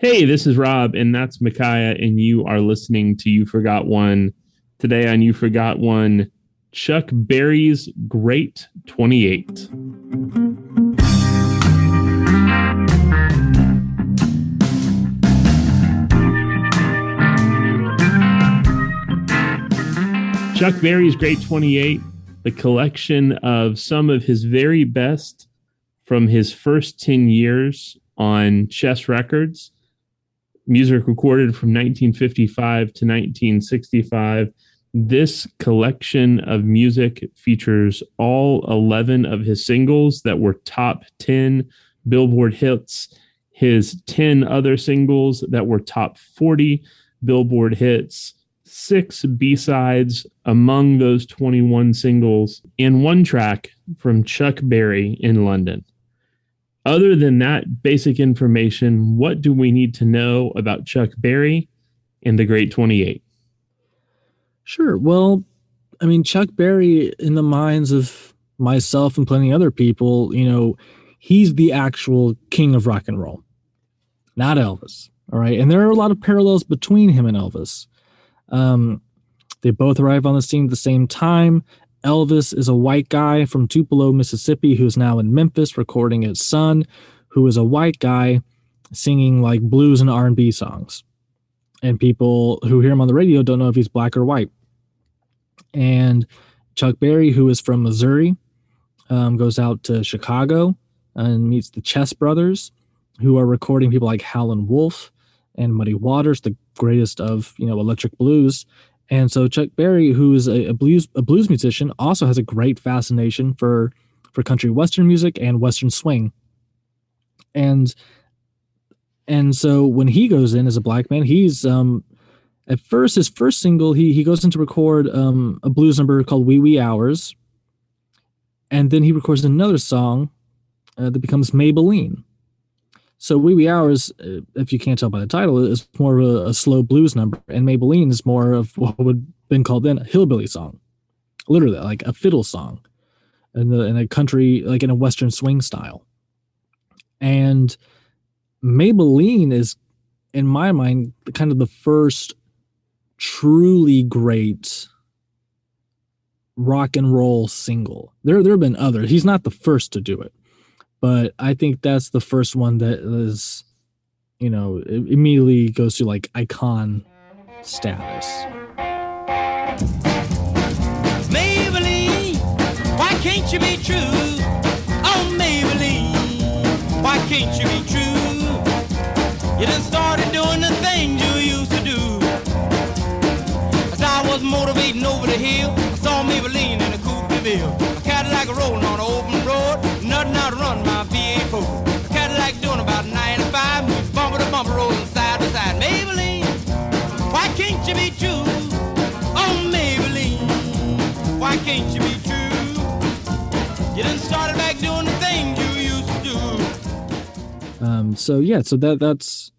Hey, this is Rob, and that's Micaiah, and you are listening to You Forgot One. Today on You Forgot One, Chuck Berry's Great 28. Chuck Berry's Great 28, the collection of some of his very best from his first 10 years on Chess Records. Music recorded from 1955 to 1965. This collection of music features all 11 of his singles that were top 10 Billboard hits, his 10 other singles that were top 40 Billboard hits, six B sides among those 21 singles, and one track from Chuck Berry in London. Other than that basic information, what do we need to know about Chuck Berry and the Great 28? Sure. Well, I mean, Chuck Berry, in the minds of myself and plenty other people, you know, he's the actual king of rock and roll, not Elvis. All right. And there are a lot of parallels between him and Elvis. Um, they both arrive on the scene at the same time. Elvis is a white guy from Tupelo, Mississippi, who's now in Memphis recording his son, who is a white guy singing like blues and R&B songs. And people who hear him on the radio don't know if he's black or white. And Chuck Berry, who is from Missouri, um, goes out to Chicago and meets the Chess Brothers, who are recording people like Howlin' Wolf and Muddy Waters, the greatest of you know electric blues. And so Chuck Berry, who's a, a blues a blues musician, also has a great fascination for for country western music and western swing. And and so when he goes in as a black man, he's um at first his first single he he goes in to record um a blues number called Wee Wee Hours. And then he records another song uh, that becomes Maybelline. So Wee Wee Hours, uh, if you can't tell by the title, is more of a, a, slow blues number, and Maybelline is more of what would have been called then a hillbilly song, literally like a fiddle song, in, the, in a country like in a western swing style. And Maybelline is, in my mind, kind of the first truly great rock and roll single. There, there have been others. He's not the first to do it but I think that's the first one that is, you know, immediately goes to like icon status. Maybelline, why can't you be true? Oh, Maybelline, why can't you be true? You done started doing the things you used to do. As I was motivating over the hill, I saw Maybelline in a coupe de ville. A Cadillac rolling on you be true? Oh, Maybelline, why can't you be true? You done started back doing the things you used to do. Um, so yeah, so that that's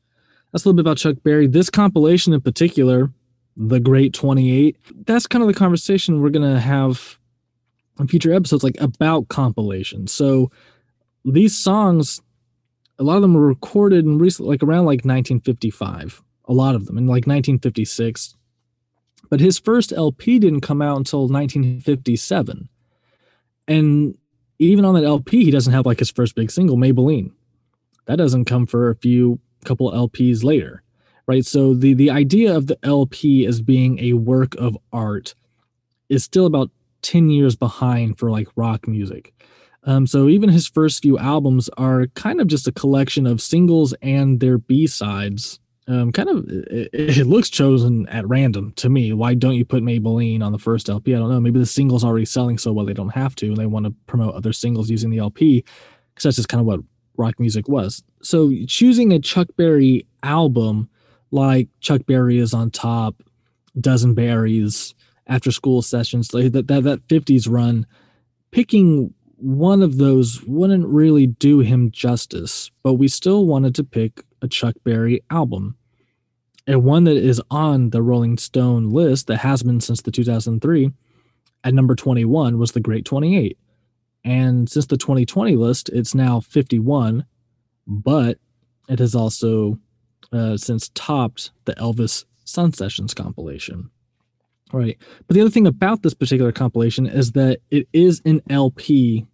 that's a little bit about Chuck Berry. This compilation in particular, The Great 28, that's kind of the conversation we're gonna have in future episodes, like about compilations. So these songs, a lot of them were recorded in recent, like around like 1955. A lot of them in like 1956. But his first LP didn't come out until 1957. And even on that LP, he doesn't have like his first big single, Maybelline. That doesn't come for a few couple LPs later. Right. So the the idea of the LP as being a work of art is still about 10 years behind for like rock music. Um, so even his first few albums are kind of just a collection of singles and their B sides. Um, kind of, it, it, looks chosen at random to me. Why don't you put Maybelline on the first LP? I don't know. Maybe the single's already selling so well they don't have to, and they want to promote other singles using the LP, because that's just kind of what rock music was. So choosing a Chuck Berry album like Chuck Berry is on top, Dozen Berries, After School Sessions, like that that that 50s run, picking one of those wouldn't really do him justice, but we still wanted to pick a Chuck Berry album. And one that is on the Rolling Stone list that has been since the 2003 at number 21 was The Great 28. And since the 2020 list, it's now 51, but it has also uh, since topped the Elvis Sun Sessions compilation. Right. But the other thing about this particular compilation is that it is an LP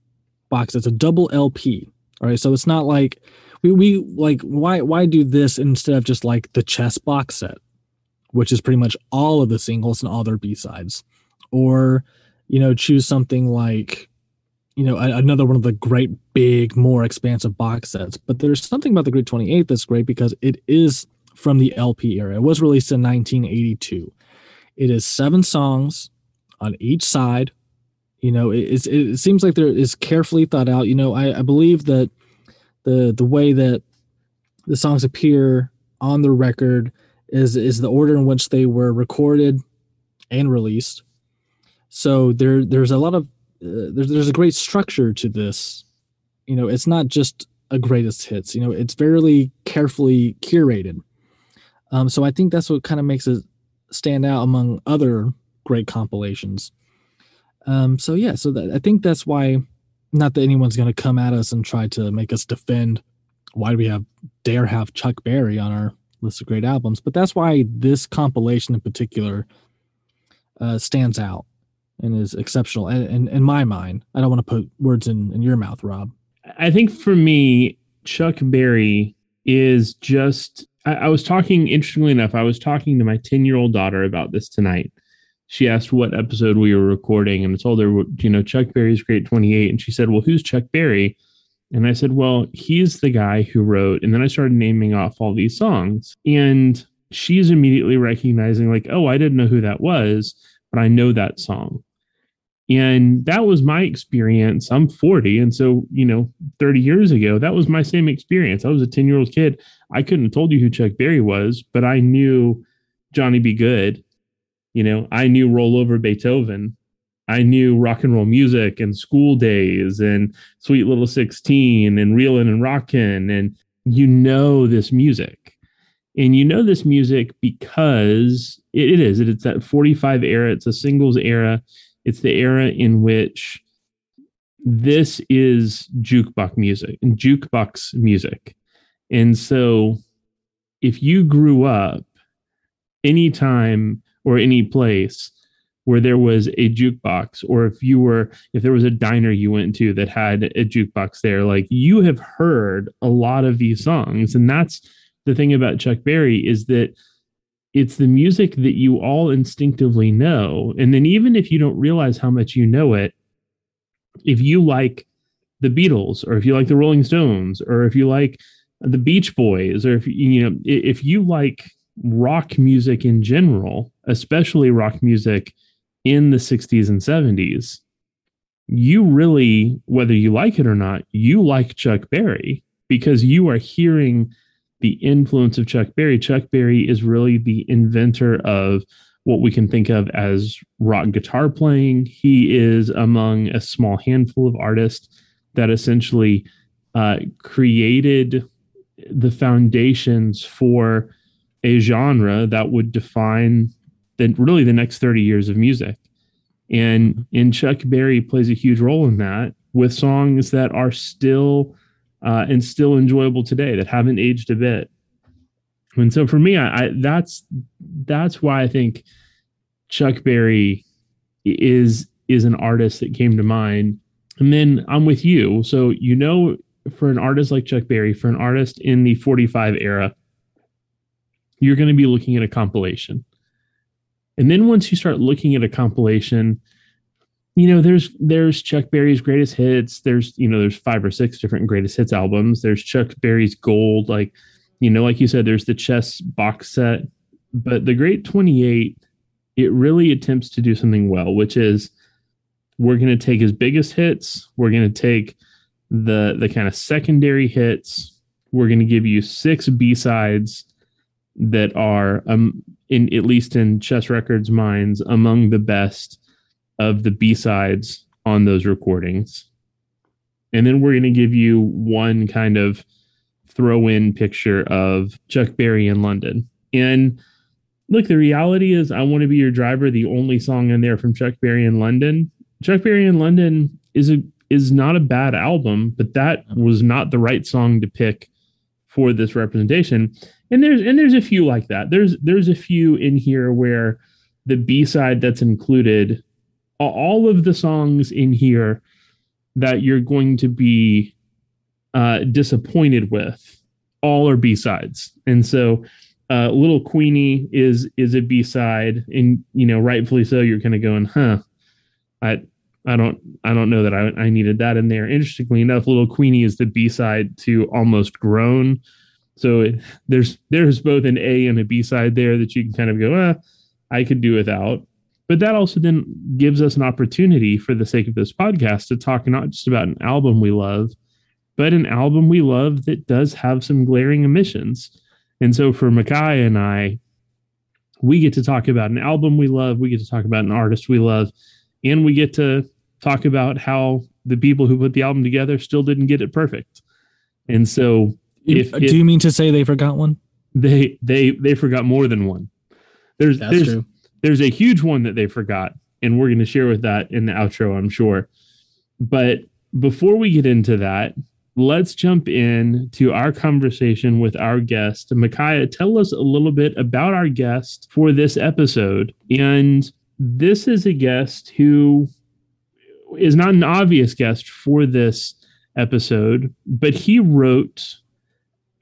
box. It's a double LP. All right. So it's not like we, we like why why do this instead of just like the chess box set, which is pretty much all of the singles and all their B sides, or you know choose something like you know a, another one of the great big more expansive box sets. But there's something about the Great 28 that's great because it is from the LP era. It was released in 1982. It is seven songs on each side. You know, it, it seems like there is carefully thought out. You know, I, I believe that the the way that the songs appear on the record is is the order in which they were recorded and released. So there there's a lot of uh, there's there's a great structure to this. You know, it's not just a greatest hits. You know, it's very carefully curated. Um, so I think that's what kind of makes it stand out among other great compilations. Um, so yeah, so that, I think that's why, not that anyone's going to come at us and try to make us defend why do we have dare have Chuck Berry on our list of great albums, but that's why this compilation in particular uh, stands out and is exceptional. And, and in my mind, I don't want to put words in, in your mouth, Rob. I think for me, Chuck Berry is just I, I was talking, interestingly enough, I was talking to my 10 year old daughter about this tonight. She asked what episode we were recording, and I told her, you know, Chuck Berry's Great 28. And she said, Well, who's Chuck Berry? And I said, Well, he's the guy who wrote, and then I started naming off all these songs. And she's immediately recognizing, like, oh, I didn't know who that was, but I know that song. And that was my experience. I'm 40. And so, you know, 30 years ago, that was my same experience. I was a 10 year old kid. I couldn't have told you who Chuck Berry was, but I knew Johnny B. Goode. You know, I knew Roll Over Beethoven. I knew rock and roll music and school days and Sweet Little 16 and Reelin' and Rockin'. And you know this music. And you know this music because it, it is. It, it's that 45 era. It's a singles era. It's the era in which this is jukebox music and jukebox music. And so if you grew up anytime or any place where there was a jukebox or if you were if there was a diner you went to that had a jukebox there like you have heard a lot of these songs. And that's the thing about Chuck Berry is that it's the music that you all instinctively know. And then even if you don't realize how much you know it if you like the Beatles or if you like the Rolling Stones or if you like the Beach Boys, or if you know, if you like rock music in general, especially rock music in the 60s and 70s, you really, whether you like it or not, you like Chuck Berry because you are hearing the influence of Chuck Berry. Chuck Berry is really the inventor of what we can think of as rock guitar playing. He is among a small handful of artists that essentially uh, created the foundations for a genre that would define the really the next 30 years of music. And and Chuck Berry plays a huge role in that with songs that are still uh, and still enjoyable today that haven't aged a bit. And so for me, I, I that's that's why I think Chuck Berry is is an artist that came to mind. And then I'm with you. So you know for an artist like Chuck Berry, for an artist in the 45 era, you're going to be looking at a compilation. And then once you start looking at a compilation, you know, there's there's Chuck Berry's greatest hits. There's, you know, there's five or six different greatest hits albums. There's Chuck Berry's gold, like, you know, like you said, there's the chess box set. But the Great 28, it really attempts to do something well, which is we're going to take his biggest hits, we're going to take the the kind of secondary hits. We're going to give you six B sides that are um in at least in Chess Records minds among the best of the B sides on those recordings. And then we're going to give you one kind of throw in picture of Chuck Berry in London. And look, the reality is I Want to Be Your Driver, the only song in there from Chuck Berry in London. Chuck Berry in London is a is not a bad album, but that was not the right song to pick for this representation. And there's and there's a few like that. There's there's a few in here where the B side that's included, all of the songs in here that you're going to be uh, disappointed with, all are B sides, and so uh, Little Queenie is is a B side, and you know rightfully so. You're kind of going, huh? I I don't I don't know that I, I needed that in there. Interestingly enough, Little Queenie is the B side to Almost Grown. So it, there's there's both an A and a B side there that you can kind of go, ah, I could do without. But that also then gives us an opportunity for the sake of this podcast to talk not just about an album we love, but an album we love that does have some glaring omissions. And so for Micaiah and I, we get to talk about an album we love, we get to talk about an artist we love, and we get to talk about how the people who put the album together still didn't get it perfect. And so if uh, do you mean to say they forgot one? They they they forgot more than one. There's That's there's true. there's a huge one that they forgot, and we're going to share with that in the outro, I'm sure. But before we get into that, let's jump in to our conversation with our guest. Micaiah, tell us a little bit about our guest for this episode. And this is a guest who is not an obvious guest for this episode, but he wrote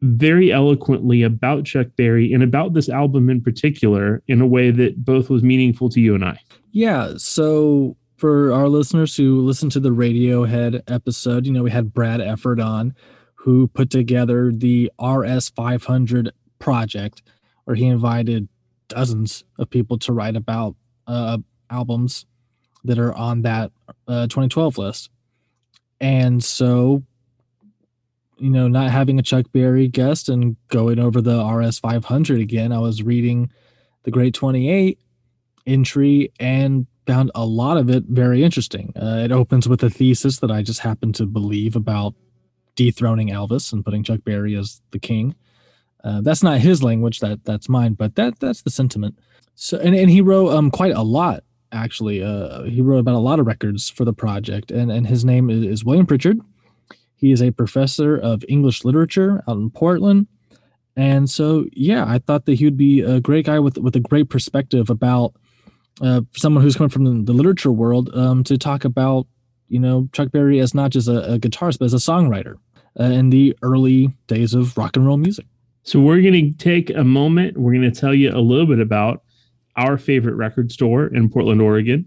very eloquently about Chuck Berry and about this album in particular in a way that both was meaningful to you and I. Yeah. So for our listeners who listened to the Radiohead episode, you know, we had Brad Efford on who put together the RS 500 project where he invited dozens of people to write about uh, albums that are on that uh, 2012 list. And so you know, not having a Chuck Berry guest and going over the RS 500 again, I was reading the Great 28 entry and found a lot of it very interesting. Uh, it opens with a thesis that I just happen to believe about dethroning Elvis and putting Chuck Berry as the king. Uh, that's not his language, that that's mine, but that that's the sentiment. So and, and he wrote um quite a lot actually. Uh, he wrote about a lot of records for the project, and and his name is, is William Pritchard. He is a professor of English literature out in Portland. And so, yeah, I thought that he would be a great guy with with a great perspective about uh, someone who's coming from the, literature world um, to talk about, you know, Chuck Berry as not just a, a guitarist, but as a songwriter uh, in the early days of rock and roll music. So we're going to take a moment. We're going to tell you a little bit about our favorite record store in Portland, Oregon.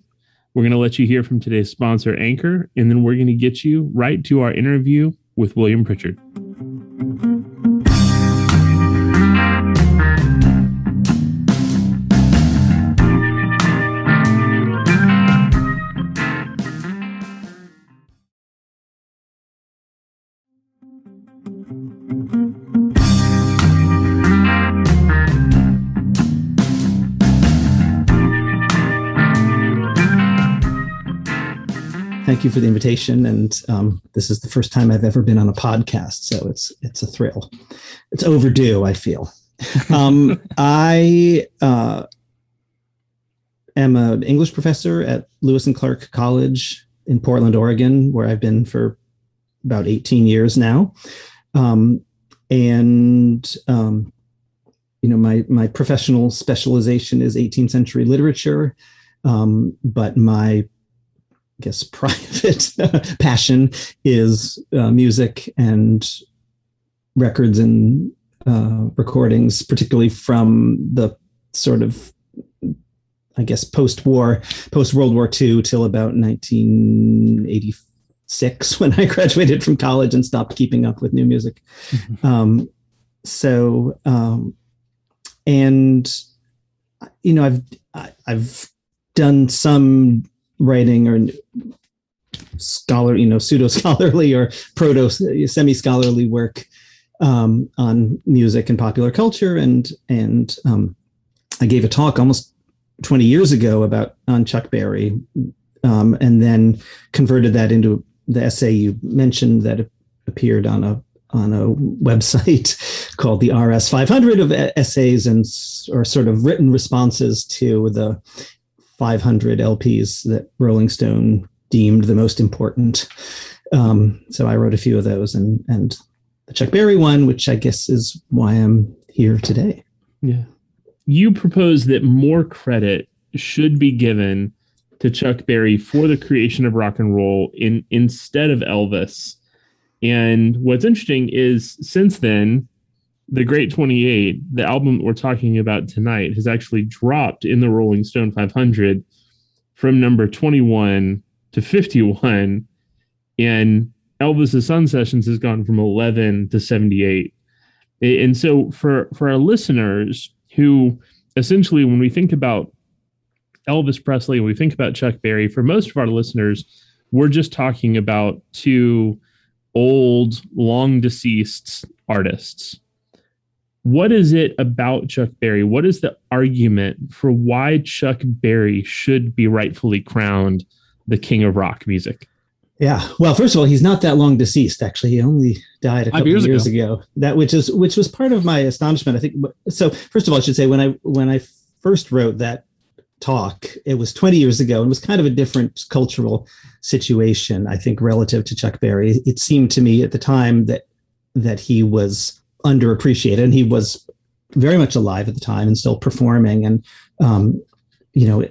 We're going to let you hear from today's sponsor, Anchor, and then we're going to get you right to our interview with William Pritchard. Thank you for the invitation. And um, this is the first time I've ever been on a podcast, so it's it's a thrill. It's overdue. I feel. Um, I uh, am an English professor at Lewis and Clark College in Portland, Oregon, where I've been for about 18 years now. Um, and um, you know, my my professional specialization is 18th century literature, um, but my I guess private passion is uh, music and records and uh, recordings, particularly from the sort of I guess post-war, post-World War II till about 1986 when I graduated from college and stopped keeping up with new music. Mm-hmm. Um, so, um, and you know, I've I've done some writing or scholar, you know, pseudo scholarly or proto semi scholarly work um, on music and popular culture. And and um, I gave a talk almost 20 years ago about on Chuck Berry, um, and then converted that into the essay you mentioned that appeared on a on a website called the RS 500 of essays and or sort of written responses to the 500 LPs that Rolling Stone deemed the most important. Um, so I wrote a few of those, and and the Chuck Berry one, which I guess is why I'm here today. Yeah. You propose that more credit should be given to Chuck Berry for the creation of rock and roll in instead of Elvis. And what's interesting is since then, the Great 28, the album we're talking about tonight, has actually dropped in the Rolling Stone 500 from number 21 to 51. And Elvis's Sun Sessions has gone from 11 to 78. And so for for our listeners who essentially when we think about Elvis Presley, when we think about Chuck Berry, for most of our listeners, we're just talking about two old, long deceased artists. What is it about Chuck Berry? What is the argument for why Chuck Berry should be rightfully crowned the king of rock music? Yeah. Well, first of all, he's not that long deceased. Actually, he only died a couple years, years ago. ago. That which is which was part of my astonishment. I think. So first of all, I should say when I when I first wrote that talk, it was 20 years ago and was kind of a different cultural situation. I think relative to Chuck Berry, it seemed to me at the time that that he was underappreciated, and he was very much alive at the time and still performing. And um, you know,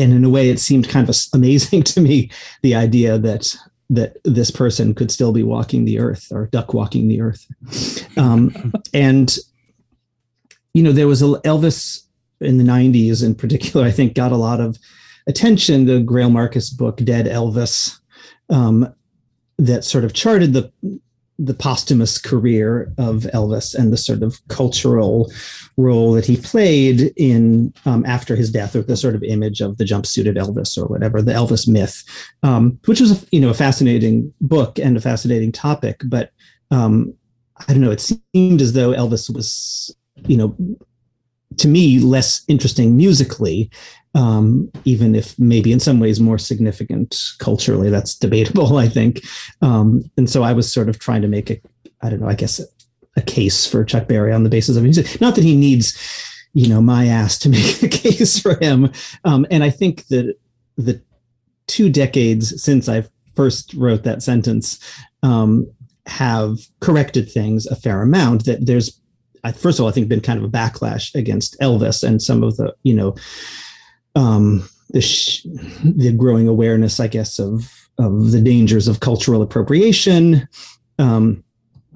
and in a way it seemed kind of amazing to me the idea that that this person could still be walking the earth or duck walking the earth um, and you know there was a elvis in the 90s in particular i think got a lot of attention the Greil Marcus book dead elvis um, that sort of charted the the posthumous career of Elvis and the sort of cultural role that he played in um, after his death, or the sort of image of the jumpsuited Elvis or whatever, the Elvis myth, um, which was a, you know a fascinating book and a fascinating topic. But um, I don't know, it seemed as though Elvis was you know to me less interesting musically um, even if maybe in some ways more significant culturally. That's debatable, I think. Um, and so I was sort of trying to make a, I don't know, I guess a, a case for Chuck Berry on the basis of music. Not that he needs, you know, my ass to make a case for him. Um, and I think that the two decades since I first wrote that sentence um, have corrected things a fair amount. That there's, first of all, I think been kind of a backlash against Elvis and some of the, you know, um, the sh- the growing awareness, I guess, of of the dangers of cultural appropriation, um,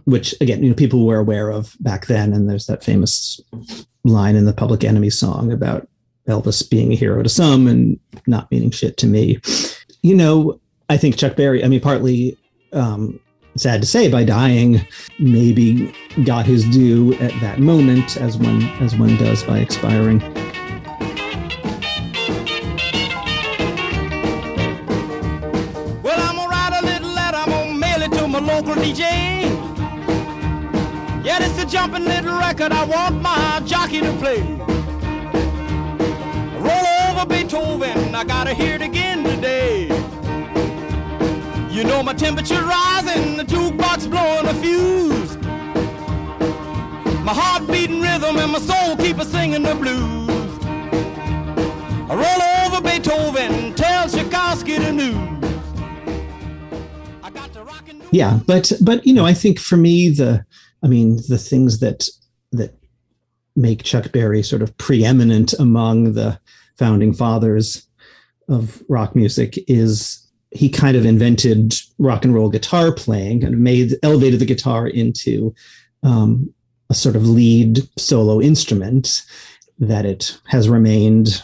which again, you know, people were aware of back then. And there's that famous line in the Public Enemy song about Elvis being a hero to some and not meaning shit to me. You know, I think Chuck Berry. I mean, partly. Um, sad to say by dying maybe got his due at that moment as one as one does by expiring jumping little record I want my jockey to play. Roll over Beethoven, I gotta hear it again today. You know my temperature rising, the jukebox blowing a fuse. My heart beating rhythm and my soul keep a singing the blues. I roll over Beethoven, tell Tchaikovsky the news. Yeah, but but you know, I think for me the I mean, the things that that make Chuck Berry sort of preeminent among the founding fathers of rock music is he kind of invented rock and roll guitar playing and made elevated the guitar into um, a sort of lead solo instrument that it has remained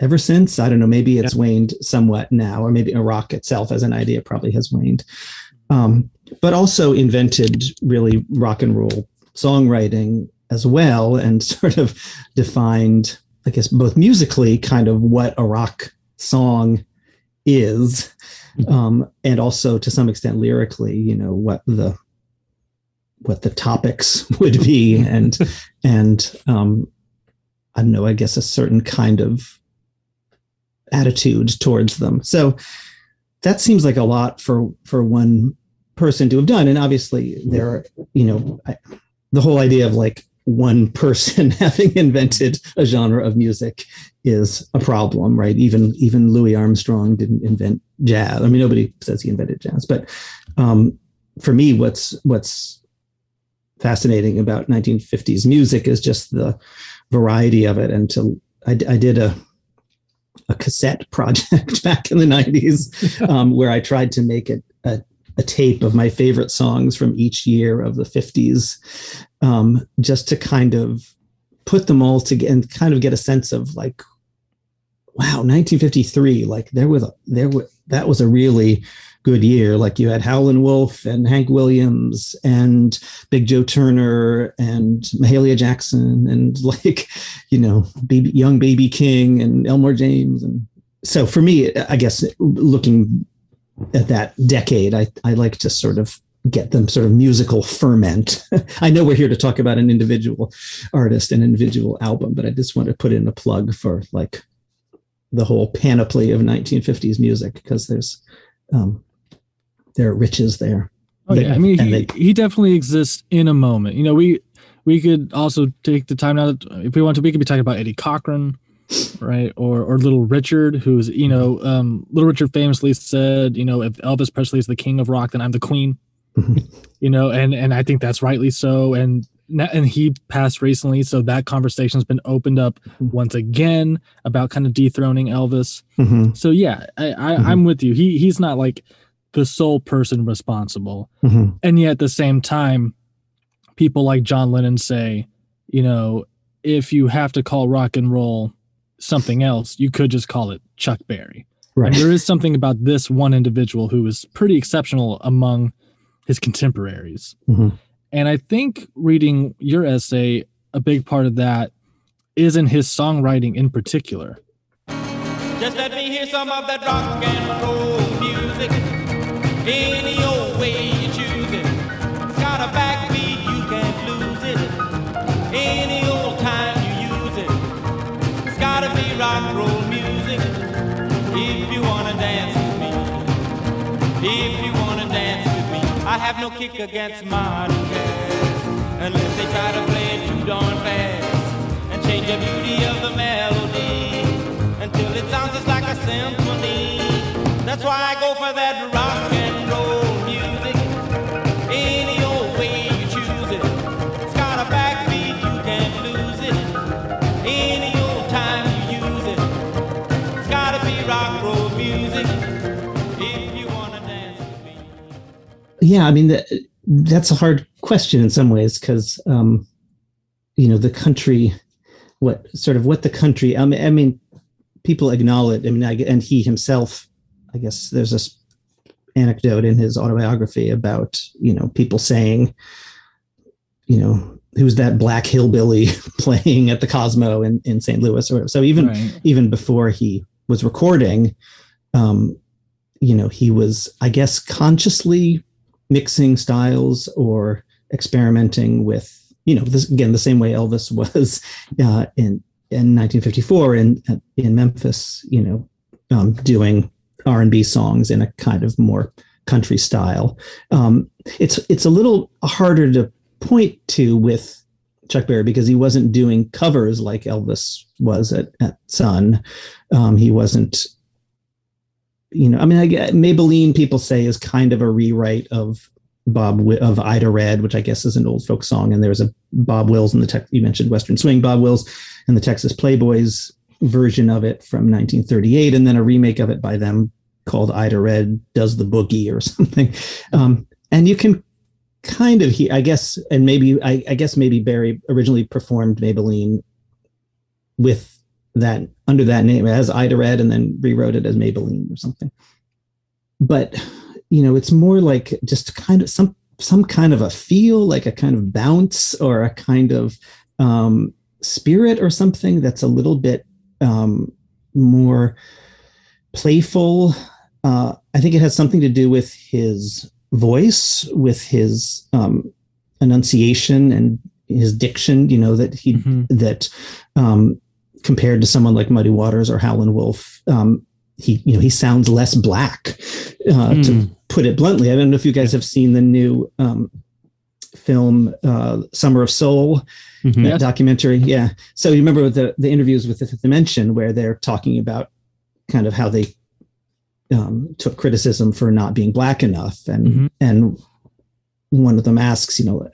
ever since. I don't know, maybe it's yeah. waned somewhat now, or maybe rock itself as an idea probably has waned. Um, but also invented really rock and roll songwriting as well and sort of defined i guess both musically kind of what a rock song is mm-hmm. um, and also to some extent lyrically you know what the what the topics would be and and um, i don't know i guess a certain kind of attitude towards them so that seems like a lot for for one person to have done. And obviously, there are, you know, I, the whole idea of like one person having invented a genre of music is a problem, right? Even even Louis Armstrong didn't invent jazz. I mean, nobody says he invented jazz, but um, for me, what's what's fascinating about 1950s music is just the variety of it. And to I, I did a a cassette project back in the 90s um, where I tried to make it a, tape of my favorite songs from each year of the 50s, um, just to kind of put them all together and kind of get a sense of like, wow, 1953, like there was a, there was that was a really good year. Like you had Howlin' Wolf and Hank Williams and Big Joe Turner and Mahalia Jackson and like, you know, baby, young B.B. King and Elmore James. And so for me, I guess looking at that decade, I, I like to sort of get them sort of musical ferment. I know we're here to talk about an individual artist and individual album, but I just want to put in a plug for like the whole panoply of 1950s music because there's um, there are riches there. Oh yeah, I mean he, they, he definitely exists in a moment. You know, we we could also take the time now if we want to. We could be talking about Eddie Cochran, right, or or Little Richard, who's you know, um, Little Richard famously said, you know, if Elvis Presley is the king of rock, then I'm the queen. you know, and and I think that's rightly so. And and he passed recently, so that conversation's been opened up mm-hmm. once again about kind of dethroning Elvis. Mm-hmm. So yeah, I, I am mm-hmm. with you. He he's not like the sole person responsible. Mm-hmm. And yet at the same time, people like John Lennon say, you know, if you have to call rock and roll something else, you could just call it Chuck Berry. Right. And there is something about this one individual who is pretty exceptional among his contemporaries. Mm-hmm. And I think reading your essay, a big part of that is in his songwriting in particular. Just let me hear some of that rock and roll music. Any old way rock roll music. If you wanna dance with me. If you wanna dance with me. I have no kick against modern jazz. Unless they try to play it too darn fast. And change the beauty of the melody. Until it sounds just like a symphony. That's why I go for that rock yeah, I mean, the, that's a hard question in some ways because, um, you know, the country, what sort of what the country, I mean, I mean people acknowledge, I mean, I, and he himself, I guess there's this anecdote in his autobiography about, you know, people saying, you know, who's that black hillbilly playing at the Cosmo in, in St. Louis or whatever. So even, right. even before he was recording, um, you know, he was, I guess, consciously mixing styles or experimenting with you know this again the same way Elvis was uh, in in 1954 in in Memphis you know um, doing R&B songs in a kind of more country style. Um, it's it's a little harder to point to with Chuck Berry because he wasn't doing covers like Elvis was at, at Sun. Um, he wasn't you know, I mean, I get Maybellene people say is kind of a rewrite of Bob of Ida Red, which I guess is an old folk song. And there's a Bob Wills in the text. You mentioned Western Swing, Bob Wills, and the Texas Playboys version of it from 1938, and then a remake of it by them called Ida Red Does the Boogie or something. Um, and you can kind of hear, I guess, and maybe I, I guess maybe Berry originally performed Maybellene with that under that name as Ida Red and then rewrote it as Maybelline or something. But you know, it's more like just kind of some some kind of a feel, like a kind of bounce or a kind of um, spirit or something that's a little bit um, more playful. Uh, I think it has something to do with his voice, with his um, enunciation and his diction. You know that he mm-hmm. that um, compared to someone like Muddy Waters or Howlin' Wolf, um, he you know he sounds less black, uh, mm. to hmm. put it bluntly. I don't know if you guys have seen the new um, film uh, Summer of Soul mm-hmm. documentary. Yeah. So you remember the the interviews with the Fifth Dimension where they're talking about kind of how they um, took criticism for not being black enough, and mm-hmm. and one of them asks, you know,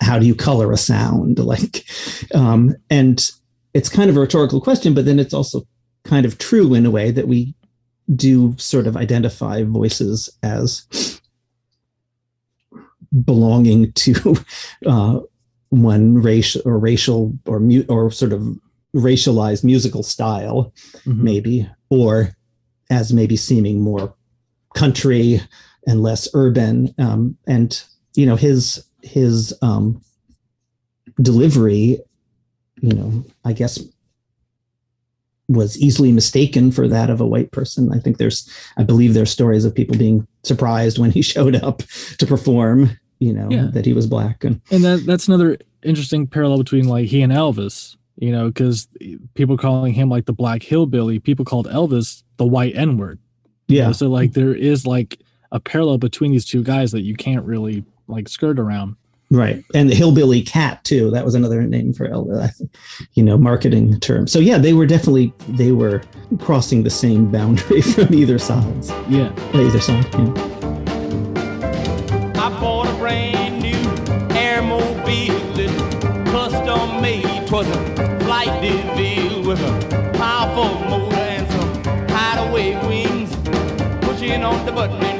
how do you color a sound like um, and it's kind of a rhetorical question but then it's also kind of true in a way that we do sort of identify voices as belonging to uh, one race or racial or mu- or sort of racialized musical style, Mhm. maybe, or as maybe seeming more country and less urban. Um, and you know his his um, delivery, you know, I guess was easily mistaken for that of a white person. I think there's, I believe there's stories of people being surprised when he showed up to perform, you know, Yeah. that he was black. And and that that's another interesting parallel between like he and Elvis, you know, because people calling him like the black hillbilly, people called Elvis the white N word. yeah, So like there is like a parallel between these two guys that you can't really like skirt around. Right. And the hillbilly cat too. That was another name for Elvis, I uh, think, you know, marketing term. So yeah, they were definitely, they were crossing the same boundary from either sides, Yeah. either side. Yeah. I bought a brand new Airmobile, custom made. Twas a flight DeVille with a powerful motor and some hideaway wings. Push in on the button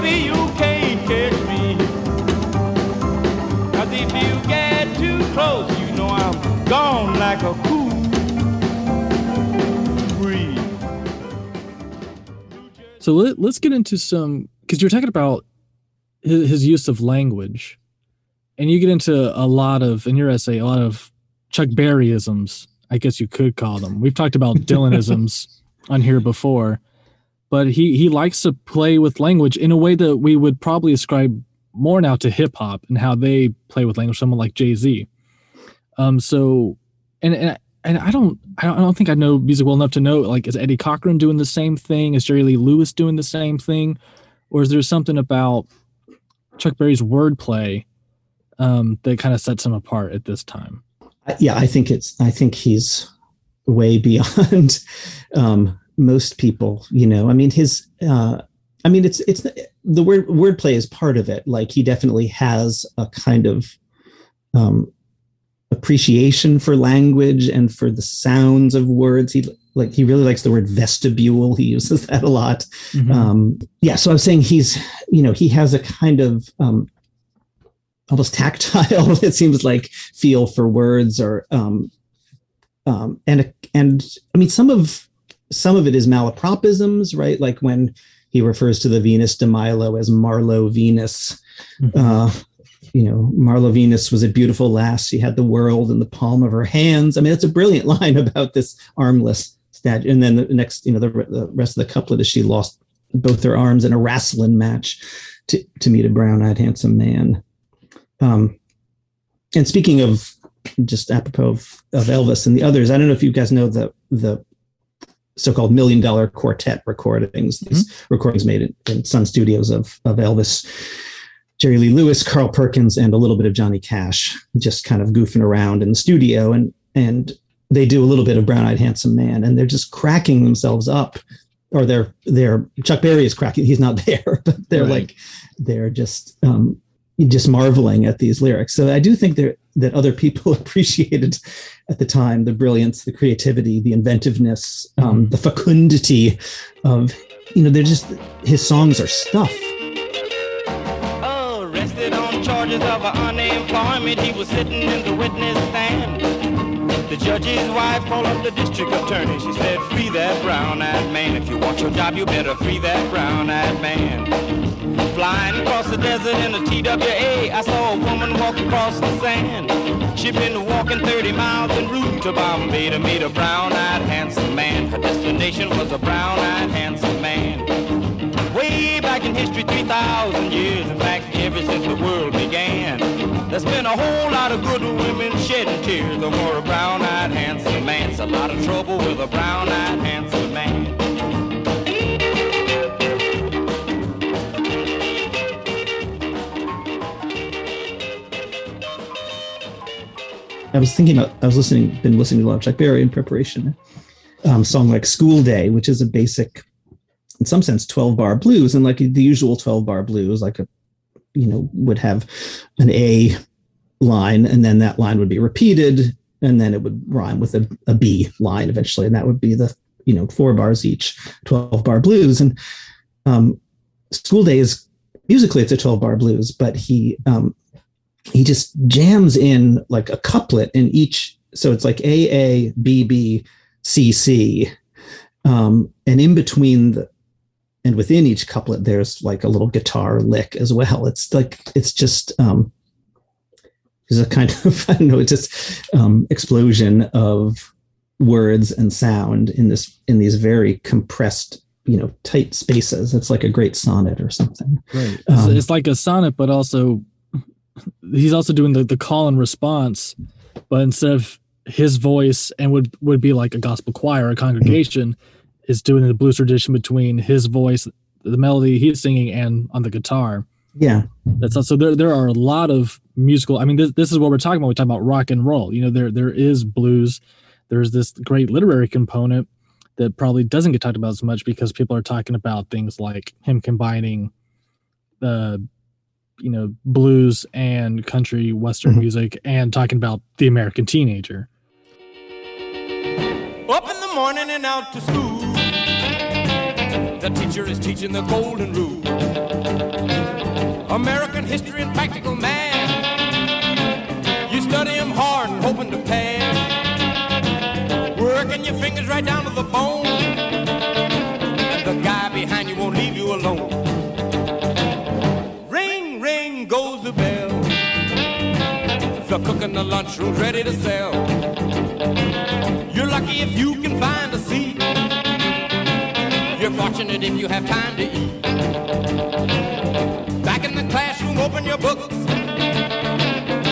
baby. You can't catch me. Cause if you get too close, you know I'm gone like a cool breeze. So let, let's get into some because you're talking about his, his use of language, and you get into a lot of in your essay a lot of Chuck Berryisms. I guess you could call them. We've talked about Dylanisms on here before, but he he likes to play with language in a way that we would probably ascribe more now to hip hop and how they play with language. Someone like Jay Z. Um. So, and and and I don't, I don't, think I know music well enough to know. Like, is Eddie Cochran doing the same thing? Is Jerry Lee Lewis doing the same thing, or is there something about Chuck Berry's wordplay um, that kind of sets him apart at this time? Yeah, I think it's. I think he's way beyond um, most people. You know, I mean, his. Uh, I mean, it's it's the word wordplay is part of it. Like he definitely has a kind of um, appreciation for language and for the sounds of words. He like he really likes the word vestibule. He uses that a lot. Mhm. Um, yeah, so I'm saying he's, you know, he has a kind of um, almost tactile, it seems like, feel for words, or um, um, and and I mean, some of some of it is malapropisms, right? Like when he refers to the Venus de Milo as Milo Venus. Mhm. Uh, you know, Milo Venus was a beautiful lass. She had the world in the palm of her hands. I mean, it's a brilliant line about this armless statue. And then the next, you know, the, the rest of the couplet is she lost both her arms in a wrestling match to, to meet a brown-eyed handsome man. Um, and speaking of just apropos of, of Elvis and the others, I don't know if you guys know the the so-called million dollar quartet recordings, these recordings made in, in Sun Studios of of Elvis, Jerry Lee Lewis, Carl Perkins, and a little bit of Johnny Cash, just kind of goofing around in the studio, and and they do a little bit of Brown Eyed Handsome Man, and they're just cracking themselves up, or they're they're Chuck Berry is cracking. He's not there, but they're Right. like they're just um, just marveling at these lyrics. So I do think that that other people appreciated at the time the brilliance, the creativity, the inventiveness, um, Mhm. the fecundity of you know they're just his songs are stuff. Arrested on charges of unemployment, he was sitting in the witness stand. The judge's wife called up the district attorney. She said, Free that brown eyed man. If you want your job, you better free that brown eyed man. Flying across the desert in a TWA, I saw a woman walk across the sand. She'd been walking 30 miles en route to Bombay to meet a brown eyed handsome man. Her destination was a brown eyed handsome man. Way back in history, 3,000 years. In fact, ever since the world began. There's been a whole lot of good women shedding tears over a brown-eyed handsome man. It's a lot of trouble with a brown-eyed handsome man. I was thinking about, I was listening, been listening to a lot of Chuck Berry in preparation. Um, song like School Day, which is a basic in some sense 12 bar blues and like the usual 12 bar blues like a you know would have an a line and then that line would be repeated and then it would rhyme with a, a b line eventually and that would be the you know four bars each 12 bar blues. And um school day is musically it's a 12 bar blues but he um he just jams in like a couplet in each so it's like a a b b c c um and in between the and within each couplet there's like a little guitar lick as well. It's like it's just um there's a kind of i don't know it's just um explosion of words and sound in this in these very compressed you know tight spaces. It's like a great sonnet or something. Right. It's, um, it's like a sonnet but also he's also doing the, the call and response but instead of his voice and would would be like a gospel choir a congregation mm-hmm is doing the blues tradition between his voice, the melody he's singing, and on the guitar. Yeah, that's so. There, there are a lot of musical. I mean, this, this is what we're talking about. We talk about rock and roll. You know, there, there is blues. There's this great literary component that probably doesn't get talked about as much because people are talking about things like him combining, uh, you know, blues and country western mm-hmm. music, and talking about the American teenager. Up in the morning and out to school. The teacher is teaching the golden rule. American history and practical math. You study them hard and hoping to pass. Working your fingers right down to the bone. And the guy behind you won't leave you alone. Ring, ring goes the bell. The cook in the lunchroom's ready to sell. You're lucky if you can find a seat. Fortunate if you have time to eat. Back in the classroom, open your books.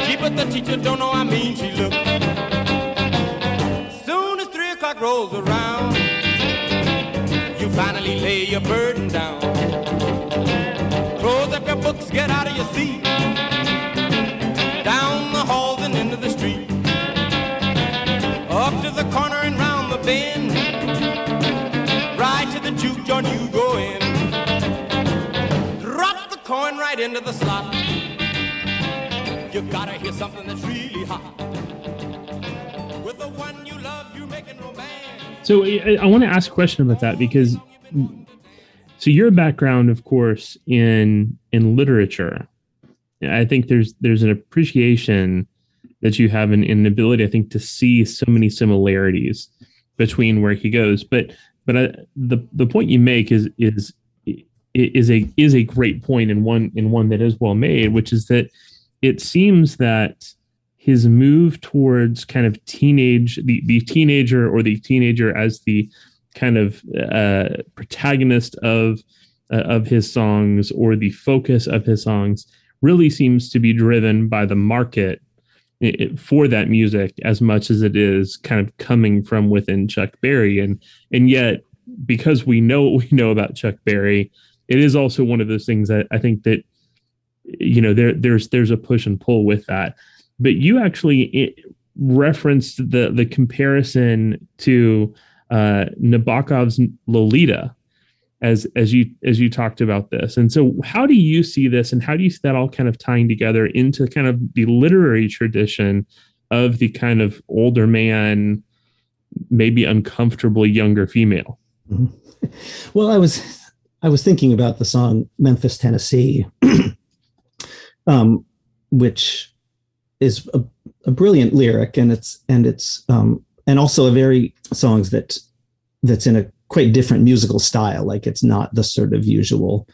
Gee, but the teacher don't know how mean she looks. Soon as three o'clock rolls around, you finally lay your burden down. Close up your books, get out of your seat. Down the halls and into the street. Up to the corner and round the bend the juke joint you go in. Drop the coin right into the slot. You gotta hear something that's really hot. With the one you love, you're making romance. So I, I want to ask a question about that because so your background, of course, in in literature, I think there's there's an appreciation that you have an, an ability, I think, to see so many similarities between where he goes. But but I, the the point you make is is is a is a great point and one in one that is well made, which is that it seems that his move towards kind of teenage the the teenager or the teenager as the kind of uh, protagonist of uh, of his songs or the focus of his songs really seems to be driven by the market it, for that music as much as it is kind of coming from within Chuck Berry. And and yet because we know what we know about Chuck Berry it is also one of those things that I think that you know there there's there's a push and pull with that. But you actually referenced the the comparison to uh Nabokov's Lolita as as you as you talked about this and so how do you see this and how do you see that all kind of tying together into kind of the literary tradition of the kind of older man maybe uncomfortably younger female mm-hmm. well i was i was thinking about the song memphis tennessee um, which is a, a, brilliant lyric and it's and it's um, and also a very songs that that's in a quite different musical style. Like it's not the sort of usual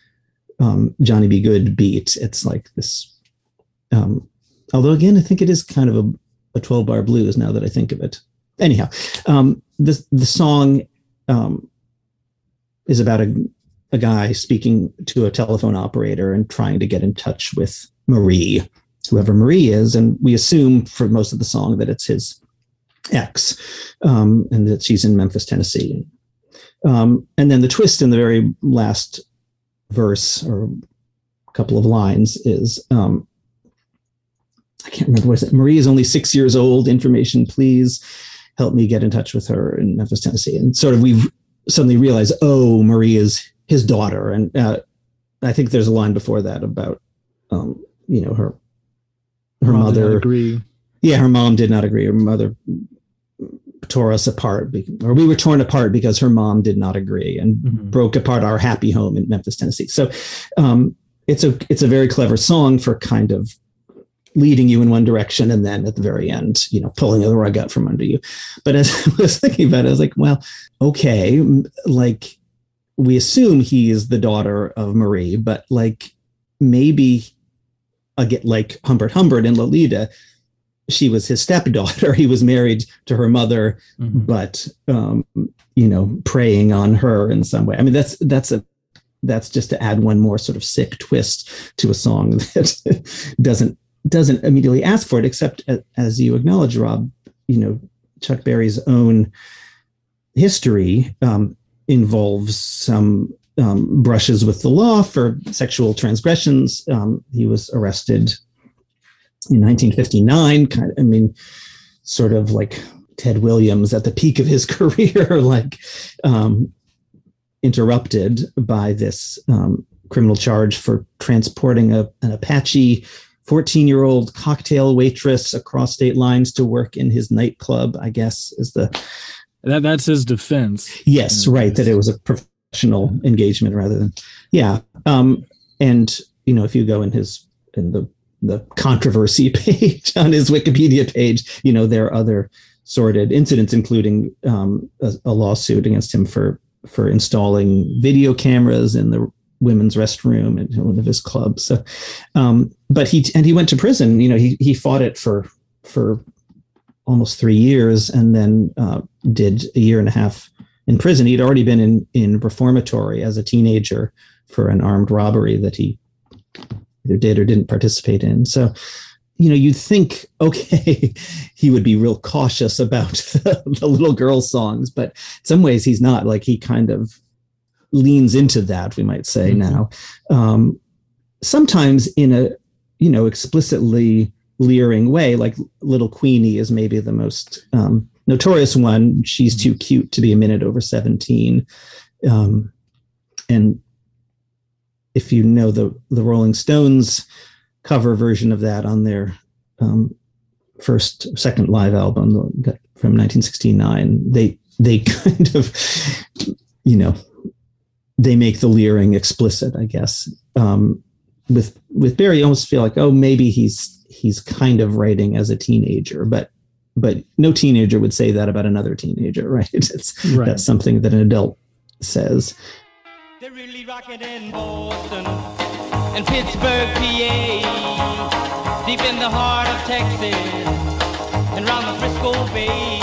um, Johnny B. Goode beat. It's like this. Um, although again, I think it is kind of a, a 12 bar blues now that I think of it. Anyhow, um, the the song um, is about a, a guy speaking to a telephone operator and trying to get in touch with Marie, whoever Marie is, and we assume for most of the song that it's his ex, um, and that she's in Memphis, Tennessee. Um, and then the twist in the very last verse or couple of lines is um, I can't remember what it. Marie is only six years old. Information, please help me get in touch with her in Memphis, Tennessee. And sort of we suddenly realize, oh, Marie is his daughter, and uh, I think there's a line before that about um, you know her her Mom mother agree. yeah her mom did not agree her mother tore us apart or we were torn apart because her mom did not agree and Mhm. broke apart our happy home in Memphis, Tennessee. So um, it's a it's a very clever song for kind of leading you in one direction and then at the very end, you know, pulling the rug out from under you. But as I was thinking about it, I was like, well, okay, like we assume he is the daughter of Marie, but like maybe again, like Humbert Humbert and Lolita, she was his stepdaughter. He was married to her mother Mhm. but um, you know, preying on her in some way. I mean, that's that's a that's just to add one more sort of sick twist to a song that doesn't doesn't immediately ask for it, except as you acknowledge, Rob. You know, Chuck Berry's own history um, involves some um, brushes with the law for sexual transgressions. Um, he was arrested in 1959. Kind of, I mean, sort of like Ted Williams at the peak of his career, like um, interrupted by this um, criminal charge for transporting a, an Apache 14 year old cocktail waitress across state lines to work in his nightclub, I guess is the, That that's his defense. yes, right, that it was a professional engagement rather than, yeah. Um, and, you know, if you go in his, in the, the controversy page on his Wikipedia page, you know, there are other sordid incidents, including um, a, a lawsuit against him for for installing video cameras in the women's restroom at one of his clubs. So, um, but he and he went to prison. You know, he he fought it for for almost three years, and then uh, did a year and a half in prison. He'd already been in in reformatory as a teenager for an armed robbery that he either did or didn't participate in. So, you know, you'd think, okay, he would be real cautious about the, the little girl songs, but in some ways he's not. Like he kind of leans into that, we might say Mhm. now. Um, sometimes in a, you know, explicitly leering way, like Little Queenie is maybe the most um, notorious one. She's too cute to be a minute over 17. Um, and if you know the the Rolling Stones cover version of that on their um, first second live album from 1969, they they kind of you know they make the leering explicit, I guess. Um, with with Berry, you almost feel like oh maybe he's he's kind of writing as a teenager, but but no teenager would say that about another teenager, right? It's Right. that's something that an adult says. They're really rocking in Boston and Pittsburgh, PA, deep in the heart of Texas and round the Frisco Bay,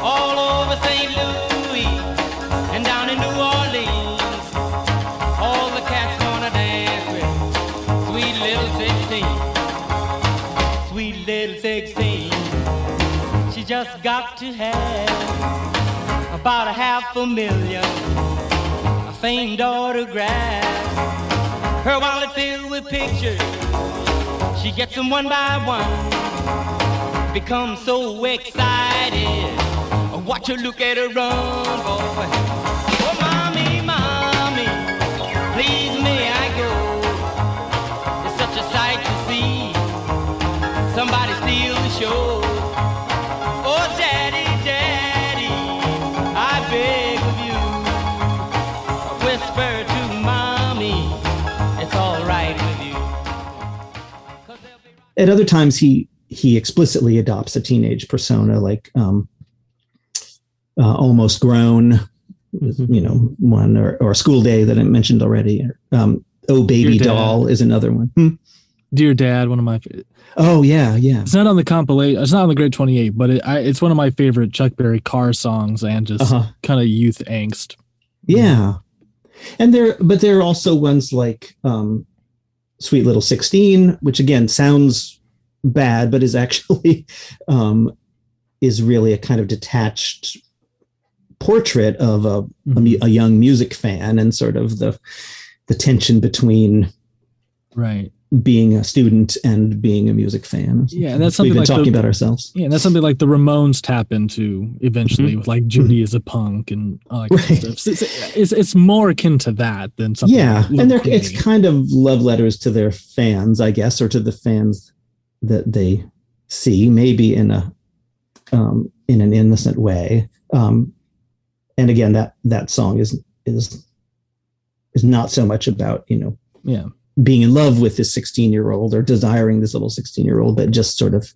all over St. Louis and down in New Orleans. All the cats gonna dance with sweet little 16, sweet little 16. She just got to have about a half a million famed autograph. Her wallet filled with pictures. She gets them one by one. Becomes so excited. Watch her look at her run, boy. Oh, mommy, mommy, please may I go? It's such a sight to see. Somebody steal the show. At other times he he explicitly adopts a teenage persona like um uh, almost grown Mhm. you know one or, or school day that i mentioned already um oh baby doll is another one Hmm. Dear Dad, one of my. fa- oh yeah yeah It's not on the compilation. It's not on the Great Twenty Eight, but it, I, it's one of my favorite Chuck Berry car songs and just uh-huh kind of youth angst. yeah and there but there are also ones like um sweet little 16 which again sounds bad but is actually um is really a kind of detached portrait of a, a, a young music fan and sort of the the tension between Right. Being a student and being a music fan. Yeah, and that's we've something been like talking the- about ourselves. Yeah, and that's something like the Ramones tap into eventually with like Judy is a punk and all that kind Mm-hmm. Right. of stuff. So It's, it's, it's more akin to that than something. yeah, like and they're, it's kind of love letters to their fans, I guess, or to the fans that they see, maybe in a um, in an innocent way. Um, and again, that that song is is is not so much about you know yeah. Being in love with this 16 year old or desiring this little 16 year old, but just sort of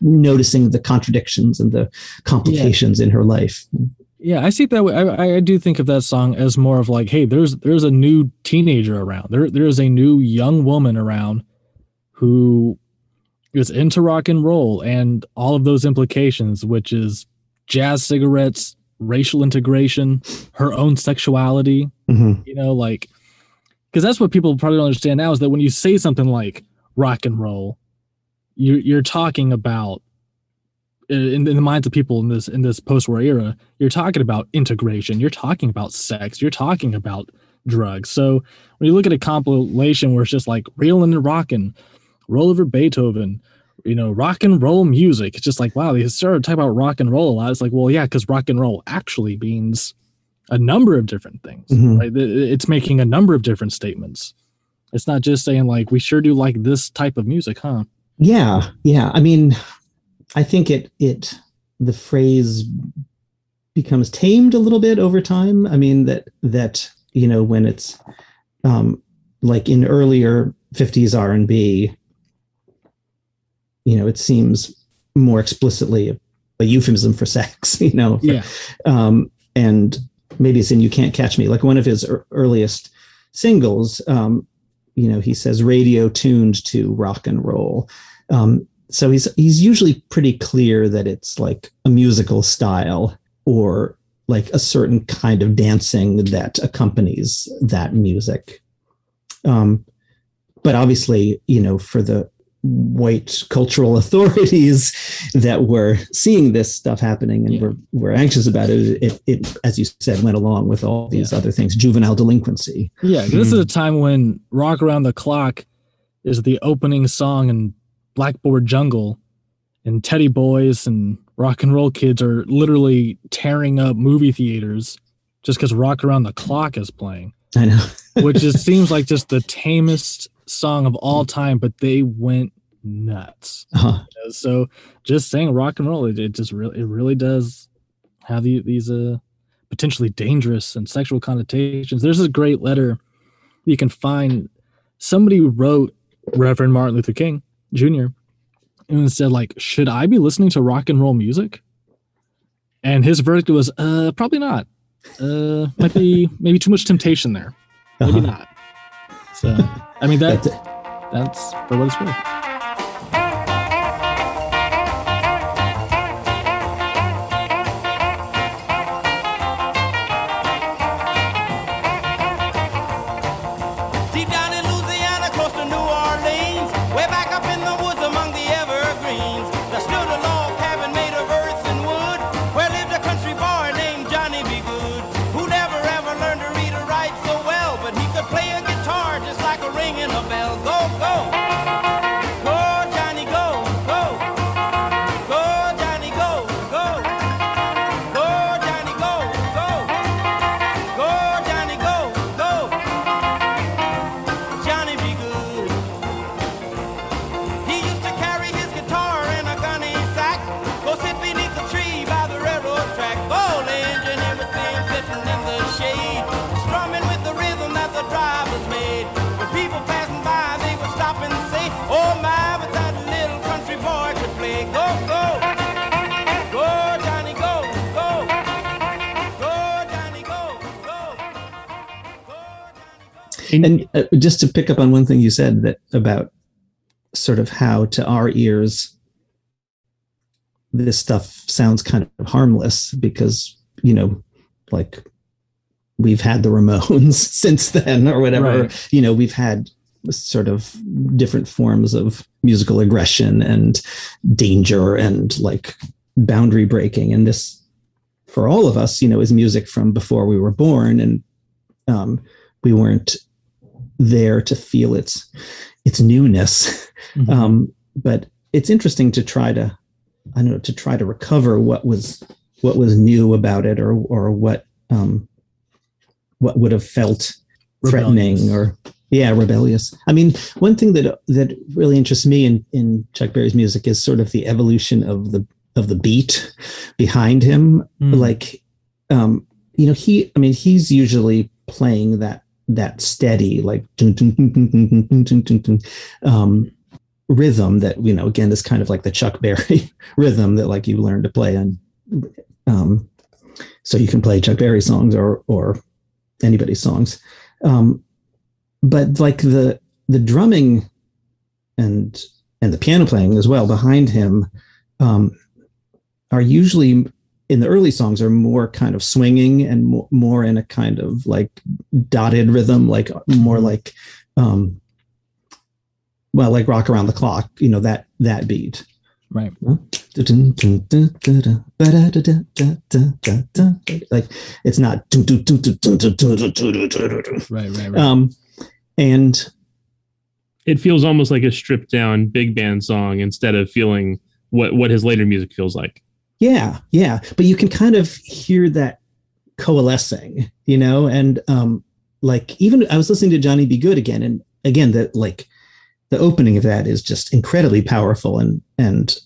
noticing the contradictions and the complications in her life. Yeah, I see it that way. I, I do think of that song as more of like, hey, there's there's a new teenager around. There there is a new young woman around who is into rock and roll and all of those implications, which is jazz cigarettes, racial integration, her own sexuality. Mhm. You know, like because that's what people probably don't understand now is that when you say something like rock and roll, you're you're talking about in, in the minds of people in this in this post-war era, you're talking about integration, you're talking about sex, you're talking about drugs. So when you look at a compilation where it's just like reeling and rocking, roll over Beethoven, you know, rock and roll music, it's just like wow, they started talking about rock and roll a lot. It's like, well, yeah, because rock and roll actually means a number of different things. Mhm. Right? It's making a number of different statements. It's not just saying like we sure do like this type of music, huh? Yeah, yeah. I mean, I think it it the phrase becomes tamed a little bit over time. I mean that that you know when it's um, like in earlier 50s R&B, you know, it seems more explicitly a, a euphemism for sex. You know, for- Yeah. um, and maybe it's in "You Can't Catch Me," like one of his ear- earliest singles. Um, you know, he says radio tuned to rock and roll. Um, so he's he's usually pretty clear that it's like a musical style or like a certain kind of dancing that accompanies that music. Um, but obviously, you know, for the white cultural authorities that were seeing this stuff happening and Yeah. were, were anxious about it, it, it, as you said, went along with all these Yeah. other things, juvenile delinquency. Yeah, 'cause this is a hmm. time when Rock Around the Clock is the opening song in Blackboard Jungle, and Teddy Boys and Rock and Roll Kids are literally tearing up movie theaters just because Rock Around the Clock is playing, I know. which just seems like just the tamest song of all time, but they went nuts. Uh-huh. So just saying rock and roll, it, it just really, it really does have the, these uh potentially dangerous and sexual connotations. There's a great letter you can find. Somebody wrote Reverend Martin Luther King Jr. and said like, should I be listening to rock and roll music? And his verdict was, uh, probably not. Uh, might be maybe too much temptation there. Maybe Uh-huh. not. So, I mean that That's- that's for what it's worth. And, uh, just to pick up on one thing you said that about sort of how to our ears this stuff sounds kind of harmless because you know like we've had the ramones since then or whatever. Right. you know we've had sort of different forms of musical aggression and danger and like boundary breaking. And this for all of us you know is music from before we were born. And um, we weren't there to feel its its newness. Mhm. Um, but it's interesting to try to I don't know to try to recover what was what was new about it or or what um, what would have felt threatening or yeah rebellious i mean one thing that that really interests me in in chuck berry's music is sort of the evolution of the of the beat behind him Mm. like um you know he i mean he's usually playing that that steady like um, rhythm that you know again is kind of like the Chuck Berry rhythm that like you learn to play and um, so you can play Chuck Berry songs or or anybody's songs um, but like the the drumming and and the piano playing as well behind him are usually in the early songs are more kind of swinging and more, more in a kind of like dotted rhythm like more like um well like rock around the clock you know that that beat right. like it's not Right. Right. Right. um and It feels almost like a stripped down big band song instead of feeling what what his later music feels like. Yeah yeah. But you can kind of hear that coalescing you know? And um like even i was listening to Johnny B. Goode again and again that like the opening of that is just incredibly powerful and and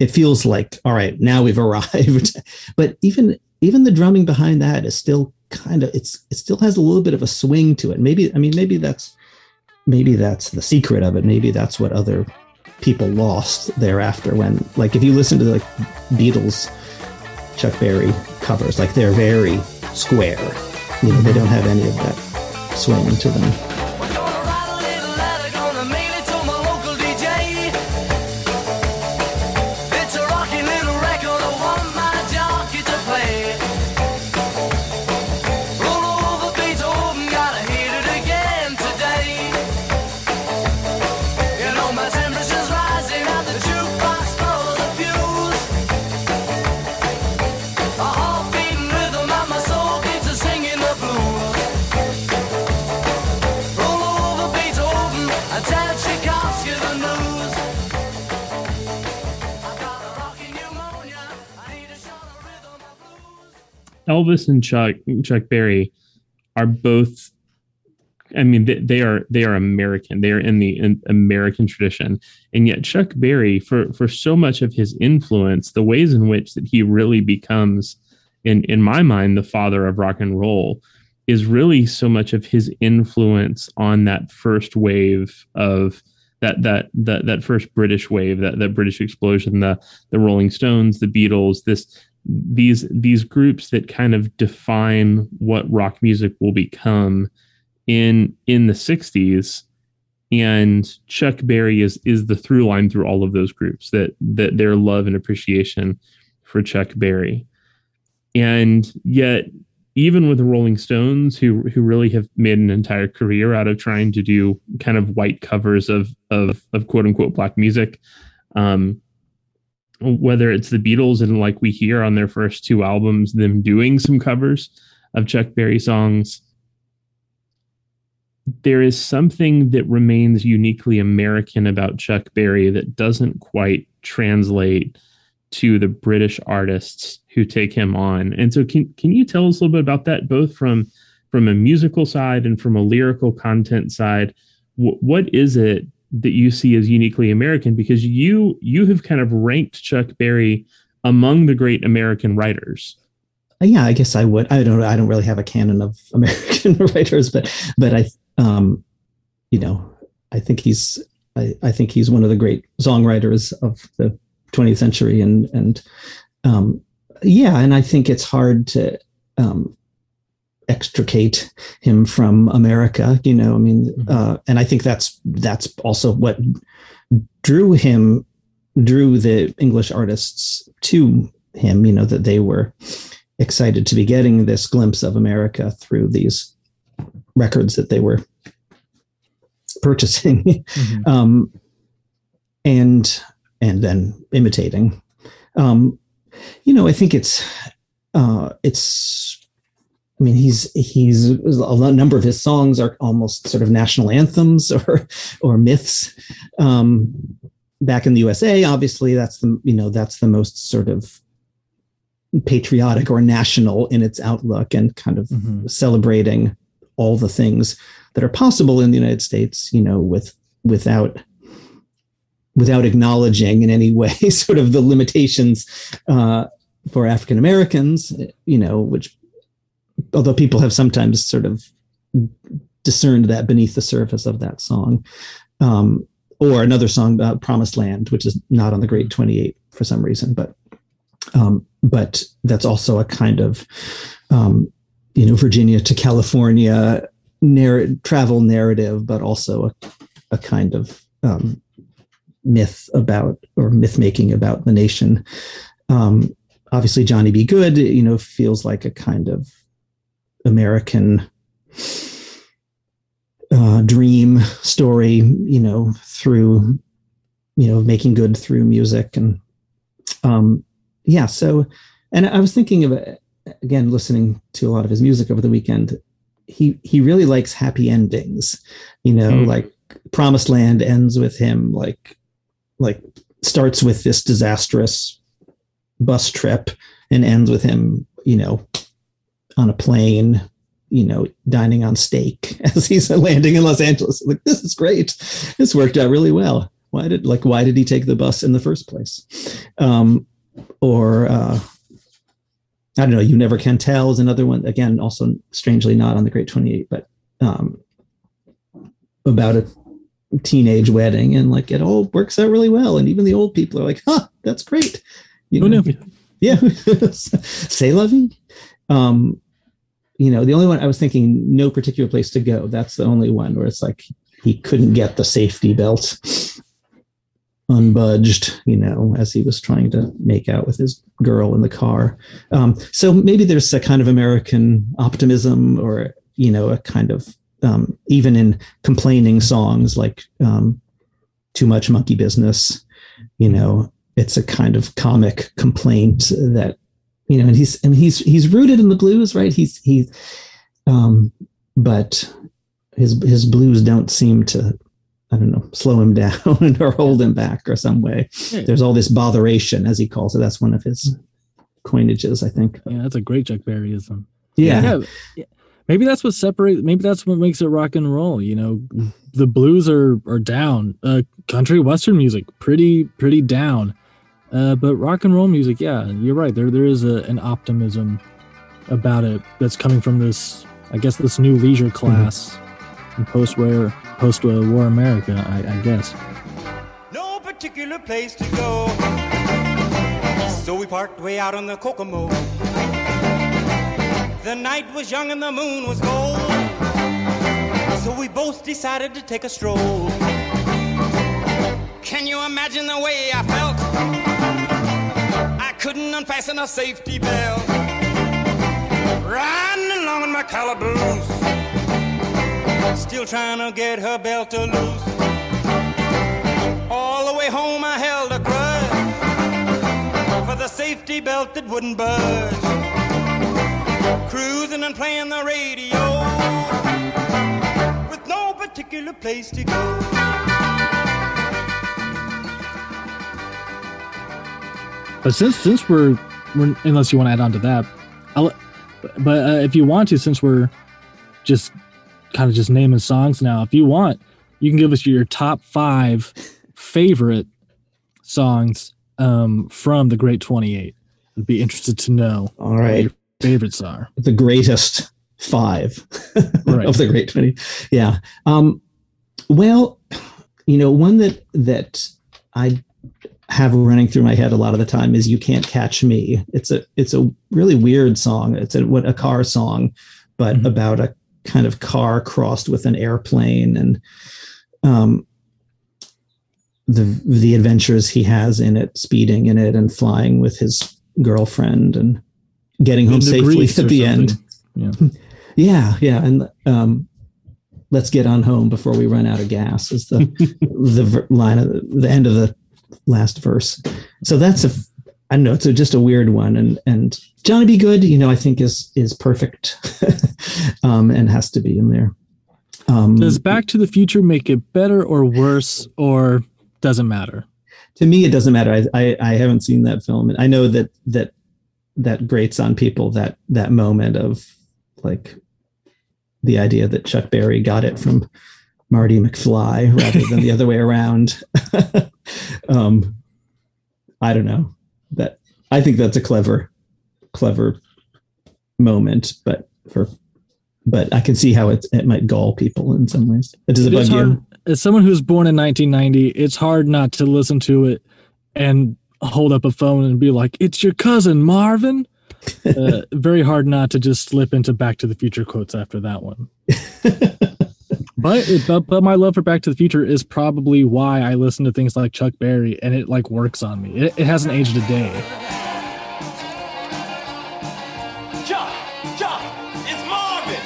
it feels like all right now we've arrived. But even even the drumming behind that is still kind of it's it still has a little bit of a swing to it. Maybe i mean maybe that's maybe that's the secret of it. Maybe that's what other people lost thereafter when like if you listen to the like, beatles chuck berry covers like they're very square. You know they don't have any of that swing to them Elvis and Chuck Chuck Berry are both. I mean, they, they are they are American. They are in the in American tradition, and yet Chuck Berry, for for so much of his influence, the ways in which that he really becomes, in in my mind, the father of rock and roll, is really so much of his influence on that first wave of that that that that first British wave, that that British explosion, the the Rolling Stones, the Beatles, this these these groups that kind of define what rock music will become in in the 60s and Chuck Berry is is the through line through all of those groups that that their love and appreciation for Chuck Berry. And yet even with the Rolling Stones who who really have made an entire career out of trying to do kind of white covers of of of quote unquote black music um whether it's the Beatles and like we hear on their first two albums, them doing some covers of Chuck Berry songs, there is something that remains uniquely American about Chuck Berry that doesn't quite translate to the British artists who take him on. And so can can you tell us a little bit about that both from from a musical side and from a lyrical content side? Wh- what is it that you see as uniquely American because you you have kind of ranked Chuck Berry among the great American writers. yeah i guess i would i don't i don't really have a canon of american writers but but i um you know i think he's i, I think he's one of the great songwriters of the 20th century and and um yeah and i think it's hard to um extricate him from america you know i mean Mhm. uh and i think that's that's also what drew him drew the english artists to him you know that they were excited to be getting this glimpse of America through these records that they were purchasing Mhm. um, and and then imitating. Um, you know, I think it's uh, it's I mean, he's he's a number of his songs are almost sort of national anthems or or myths. Um, back in the USA, obviously, that's the you know that's the most sort of patriotic or national in its outlook and kind of mm-hmm. celebrating all the things that are possible in the United States. You know, with without without acknowledging in any way sort of the limitations uh, for African Americans. You know, which although people have sometimes sort of discerned that beneath the surface of that song. Um, or another song about Promised Land, which is not on the Great 28 for some reason, but um, but that's also a kind of um, you know Virginia to California narr- travel narrative, but also a, a kind of um, myth about or myth making about the nation. Um, obviously, Johnny B. Goode, you know, feels like a kind of American uh, dream story, you know, through, you know, making good through music. And um, yeah, so, and I was thinking of it again, listening to a lot of his music over the weekend. He, he really likes happy endings, you know, mm. like Promised Land ends with him like, like starts with this disastrous bus trip and ends with him, you know, on a plane you know, dining on steak as he's landing in Los Angeles. Like, this is great. This worked out really well. Why did like why did he take the bus in the first place? Um, or uh, I don't know. You never can tell is another one. Again, also strangely not on the Great Twenty Eight, but um, about a teenage wedding, and like it all works out really well. And even the old people are like, "Huh, that's great." You know, oh, no. yeah. Say lovey. Um, you know, the only one I was thinking, no particular place to go. That's the only one where it's like he couldn't get the safety belt unbudged, you know, as he was trying to make out with his girl in the car. Um, so maybe there's a kind of American optimism or, you know, a kind of, um, even in complaining songs like um, Too Much Monkey Business, you know, it's a kind of comic complaint that you know, and he's and he's he's rooted in the blues, right? He's he's, um, but his his blues don't seem to, I don't know, slow him down or hold him back or some way. There's all this botheration, as he calls it. That's one of his coinages, I think. Yeah, that's a great Chuck Berryism. Yeah. yeah. Maybe that's what separates. Maybe that's what makes it rock and roll. You know, the blues are are down. Uh, country western music pretty pretty down. Uh, but rock and roll music, yeah, you're right. There there is a, an optimism about it that's coming from this, I guess, this new leisure mm-hmm. class mm-hmm. in post war post war America, I, I guess. No particular place to go, so we parked way out on the Kokomo. The night was young and the moon was gold, so we both decided to take a stroll. Can you imagine the way I felt? Couldn't unfasten a safety belt. Riding along in my calaboose, still trying to get her belt to loose. All the way home I held a grudge for the safety belt that wouldn't budge. Cruising and playing the radio with no particular place to go. But since since we're, we're unless you want to add on to that, I'll, but uh, if you want to, since we're just kind of just naming songs now, if you want, you can give us your top five favorite songs um, from the Great Twenty Eight. I'd be interested to know. All right, your favorites are the greatest five right. of the Great Twenty. Yeah. Um, well, you know, one that that I have running through my head a lot of the time is "You Can't Catch Me." It's a it's a really weird song. It's a what a car song, but mm-hmm. about a kind of car crossed with an airplane and um, the the adventures he has in it, speeding in it and flying with his girlfriend and getting home safely at the end. Yeah. yeah, yeah, and um, let's get on home before we run out of gas is the the line of the, the end of the last verse. So that's a I don't know. It's a, just a weird one, and and Johnny B. Goode, you know, I think is is perfect, um, and has to be in there. Um, Does Back to the Future make it better or worse, or doesn't matter? To me, it doesn't matter. I, I, I haven't seen that film, and I know that that that grates on people that that moment of like the idea that Chuck Berry got it from Marty McFly rather than the other way around. um, I don't know that. I think that's a clever, clever moment, but for, but I can see how it it might gall people in some ways. Does it, it bug you? As someone who was born in 1990, it's hard not to listen to it and hold up a phone and be like, "It's your cousin Marvin." uh, very hard not to just slip into Back to the Future quotes after that one. but, but but my love for Back to the Future is probably why I listen to things like Chuck Berry, and it like works on me. It, it hasn't aged a day. Chuck, Chuck, it's Marvin,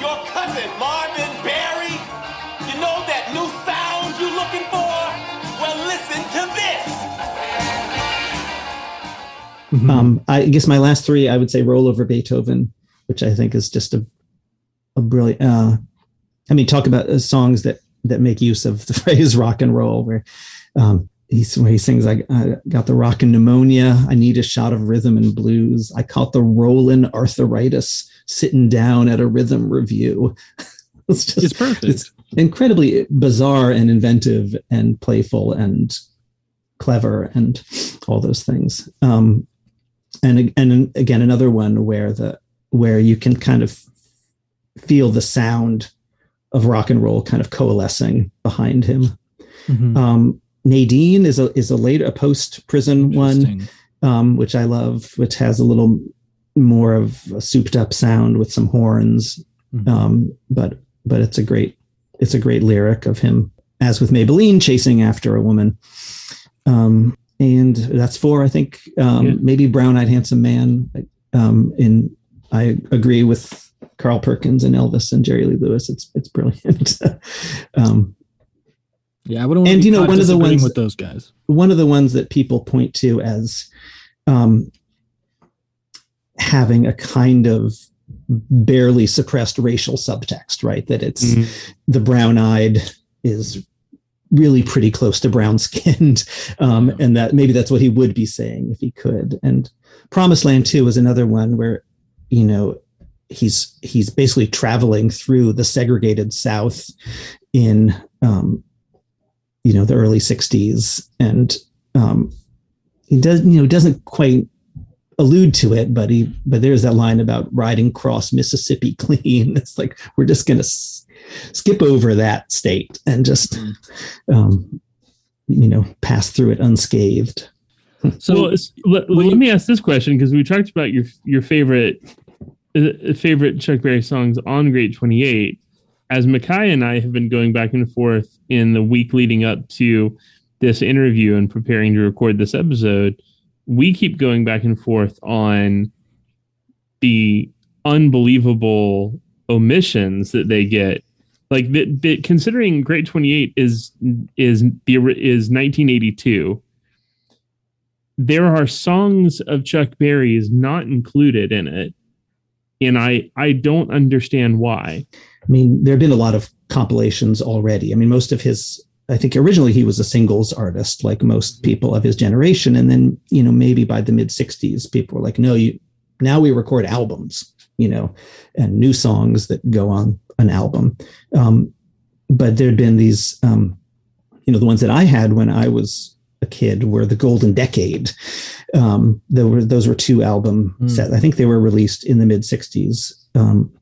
your cousin Marvin Berry. You know that new sound you're looking for? Well, listen to this. Mm-hmm. Um, I guess my last three, I would say roll over Beethoven, which I think is just a a brilliant. Uh, I mean, talk about uh, songs that that make use of the phrase rock and roll, where um, he's where he sings, I, I got the rock and pneumonia. I need a shot of rhythm and blues. I caught the rolling arthritis sitting down at a rhythm revue. it's just it's perfect. It's incredibly bizarre and inventive and playful and clever and all those things. Um, and and again another one where the where you can kind of feel the sound of rock and roll kind of coalescing behind him. Mm-hmm. Um, Nadine is a is a later a post prison one, um, which I love, which has a little more of a souped up sound with some horns. Mm-hmm. Um, but but it's a great it's a great lyric of him as with Maybelline chasing after a woman. Um, and that's four. I think um, yeah. maybe Brown Eyed Handsome Man. Um, in I agree with Carl Perkins and Elvis and Jerry Lee Lewis. It's it's brilliant. um, yeah, I wouldn't. And you know, one of the ones with those guys. One of the ones that people point to as um, having a kind of barely suppressed racial subtext, right? That it's mm-hmm. the brown eyed is really pretty close to brown skinned um, and that maybe that's what he would be saying if he could and promised land too is another one where you know he's he's basically traveling through the segregated south in um, you know the early 60s and um, he does you know doesn't quite allude to it but he but there's that line about riding across mississippi clean it's like we're just gonna skip over that state and just mm-hmm. um, you know pass through it unscathed so well, let, let, me ask this question because we talked about your your favorite Uh, favorite chuck berry songs on great 28 as Makai and I have been going back and forth in the week leading up to this interview and preparing to record this episode, we keep going back and forth on the unbelievable omissions that they get. Like the, considering Great 28 is is the is 1982 there are songs of Chuck Berry's not included in it and I I don't understand why. I mean, there have been a lot of compilations already. I mean, most of his I think originally he was a singles artist like most people of his generation and then, you know, maybe by the mid 60s people were like, "No, you now we record albums." you know, and new songs that go on an album. Um, but there'd been these, um, you know, the ones that I had when I was a kid were the Golden Decade. Um, there were those were two album mm. sets. I think they were released in the mid '60s, um,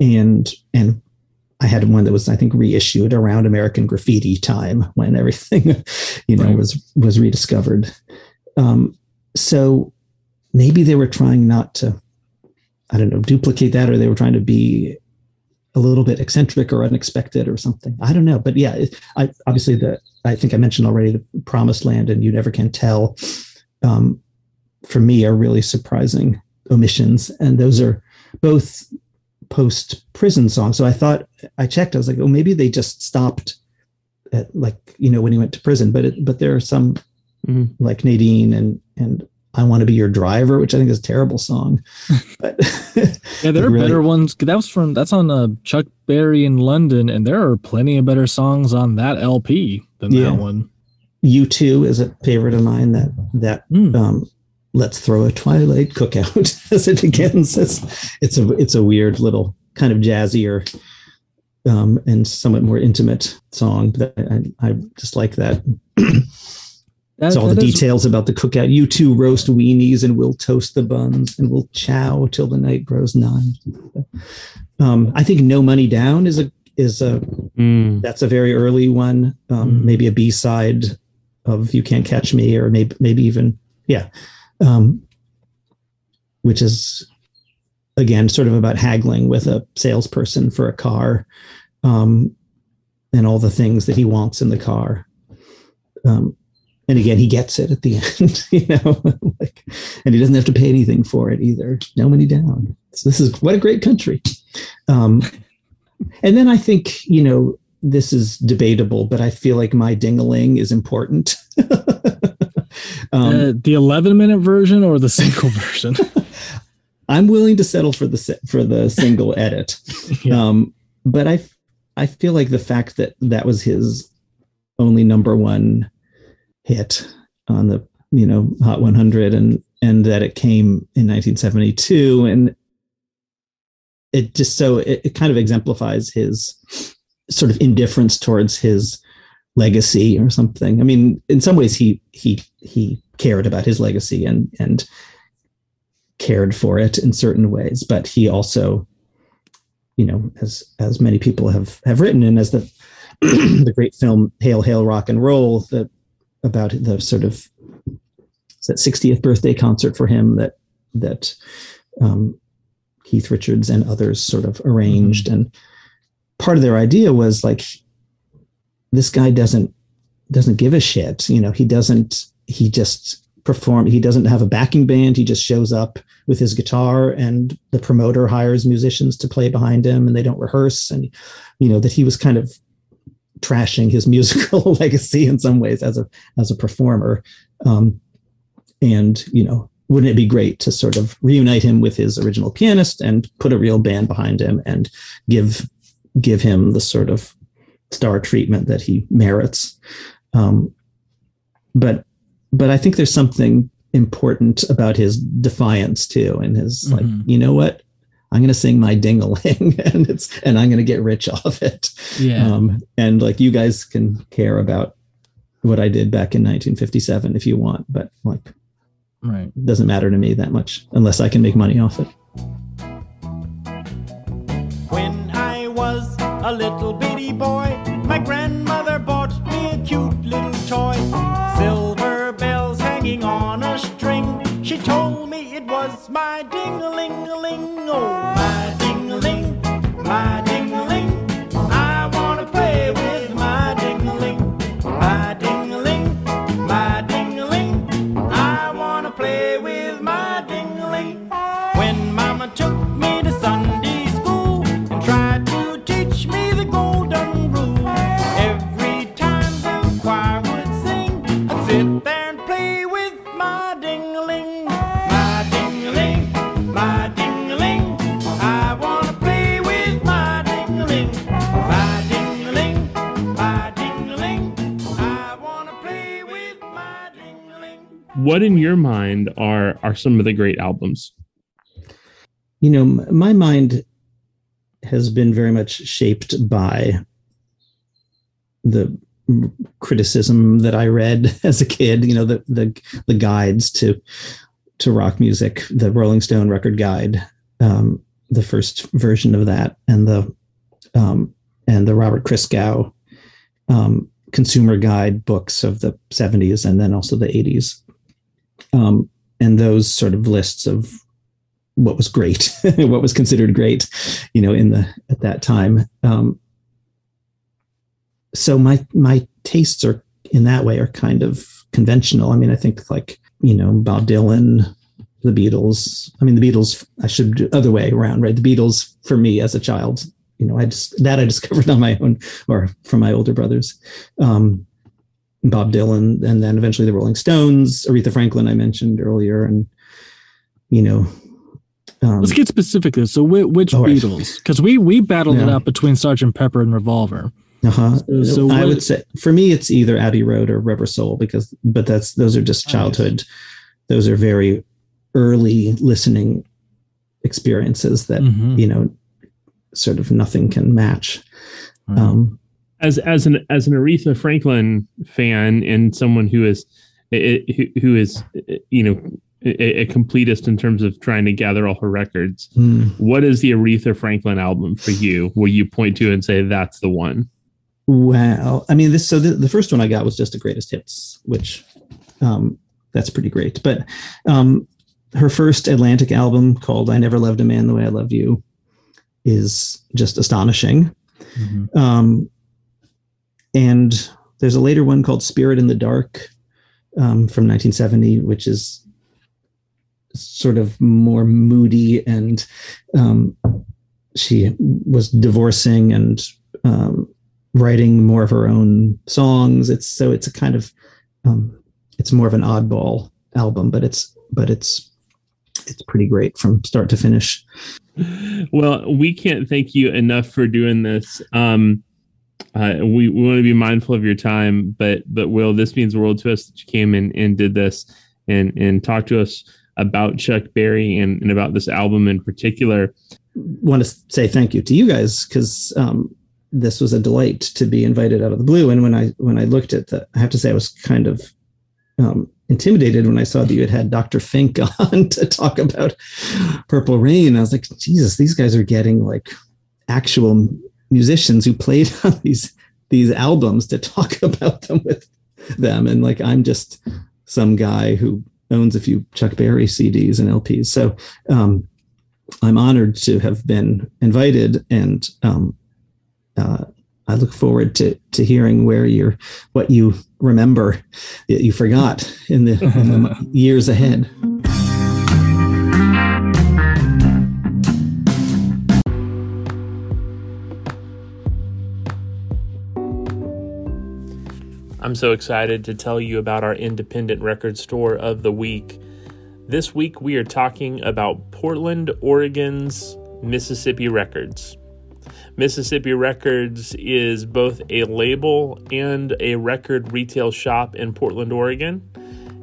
and and I had one that was I think reissued around American Graffiti time when everything, you know, right. was was rediscovered. Um, so maybe they were trying not to I don't know, duplicate that, or they were trying to be a little bit eccentric or unexpected or something. I don't know, but yeah, I obviously the I think I mentioned already the Promised Land and You Never Can Tell. Um, for me, are really surprising omissions, and those are both post prison songs. So I thought I checked. I was like, oh, maybe they just stopped at like you know when he went to prison. But it, but there are some Mhm. like Nadine and and I want to be your driver, which I think is a terrible song. But Yeah, there are really- better ones. That was from that's on uh, Chuck Berry in London, and there are plenty of better songs on that LP than Yeah. that one. You Two is a favorite of mine. That that Hmm. um, let's throw a twilight cookout as it begins. It's it's a it's a weird little kind of jazzier um, and somewhat more intimate song. That I, I just like that. That- It's all the that is- details about the cookout. You two roast weenies and we'll toast the buns and we'll chow till the night grows nine. Um, I think No Money Down is a is a Mm. that's a very early one. Um, Mm. Maybe a B side of You Can't Catch Me, or maybe maybe even yeah, um, which is again sort of about haggling with a salesperson for a car, um, and all the things that he wants in the car. Um, and again, he gets it at the end, you know, like, and he doesn't have to pay anything for it either. No money down. So this is what a great country. Um, and then I think, you know, this is debatable, but I feel like my dingaling is important. um, uh, the 11 minute version or the single version. I'm willing to settle for the for the single edit. Yeah. Um, but I I feel like the fact that that was his only number one hit on the you know Hot 100 and and that it came in 1972 and it just so it, it kind of exemplifies his sort of indifference towards his legacy or something. I mean, in some ways he he he cared about his legacy and and cared for it in certain ways, but he also, you know, as as many people have have written, and as the the great film "Hail Hail Rock and Roll," that about the sort of that 60th birthday concert for him that that um, Keith Richards and others sort of arranged, and part of their idea was like this guy doesn't doesn't give a shit, you know, he doesn't he just perform he doesn't have a backing band. He just shows up with his guitar and the promoter hires musicians to play behind him and they don't rehearse. And you know that he was kind of trashing his musical legacy in some ways as a as a performer um and you know wouldn't it be great to sort of reunite him with his original pianist and put a real band behind him and give give him the sort of star treatment that he merits um but but I think there's something important about his defiance too, and his like, Mhm. you know what? I'm going to sing my dingaling, and it's and I'm going to get rich off it. Yeah. Um, and like, you guys can care about what I did back in 1957 if you want, but like, right. it doesn't matter to me that much unless I can make money off it. When I was a little bitty boy, my grandmother bought me a cute little toy. Silver bells hanging on a string. She told me it was my What in your mind are are some of the great albums? you know my mind has been very much shaped by the criticism that i read as a kid you know the the, the guides to to rock music the rolling stone record guide um, the first version of that and the um, and the robert christgau um, consumer guide books of the 70s and then also the 80s um, and those sort of lists of what was great, what was considered great, you know, in the at that time. Um, so my my tastes are in that way are kind of conventional. I mean, I think like you know Bob Dylan, the Beatles. I mean, the Beatles. I should do other way around, right? The Beatles for me as a child, you know, I just that I discovered on my own or from my older brothers. Um, Bob Dylan, and then eventually the Rolling Stones, Aretha Franklin, I mentioned earlier, and you know. Um, Let's get specific. This. So, which, right. Beatles? Because we we battled it out between Sergeant Pepper and Revolver. uh-huh. So- so I what- would say for me, it's either Abbey Road or Rubber Soul because, but that's those are just Nice. childhood. Those are very early listening experiences that Mhm. you know, sort of nothing can match. Right. Um, as as an as an Aretha Franklin fan and someone who is who, who is you know a, a completist in terms of trying to gather all her records. hmm. What is the Aretha Franklin album for you? Where you point to and say that's the one? Well, I mean, this so the, the first one I got was just the greatest hits, which um, that's pretty great. But um, her first Atlantic album called "I Never Loved a Man the Way I Love You" is just astonishing. Mhm. Um, and there's a later one called "Spirit in the Dark" um, from 1970, which is sort of more moody, and um, she was divorcing and um, writing more of her own songs. It's so it's a kind of um, it's more of an oddball album, but it's but it's it's pretty great from start to finish. Well, we can't thank you enough for doing this. Um, uh, we, we want to be mindful of your time, but but Will, this means the world to us that you came in and did this and and talked to us about Chuck Berry and, and about this album in particular. Want to say thank you to you guys because um, this was a delight to be invited out of the blue. And when I when I looked at the, I have to say I was kind of um, intimidated when I saw that you had had Dr. Fink on to talk about Purple Rain. I was like, Jesus, these guys are getting like actual musicians who played on these these albums to talk about them with them, and like I'm just some guy who owns a few Chuck Berry CDs and LPs. So um, I'm honored to have been invited, and um, uh, I look forward to to hearing where you're what you remember that you forgot in the, in the years ahead. I'm so excited to tell you about our independent record store of the week. This week we are talking about Portland, Oregon's Mississippi Records. Mississippi Records is both a label and a record retail shop in Portland, Oregon,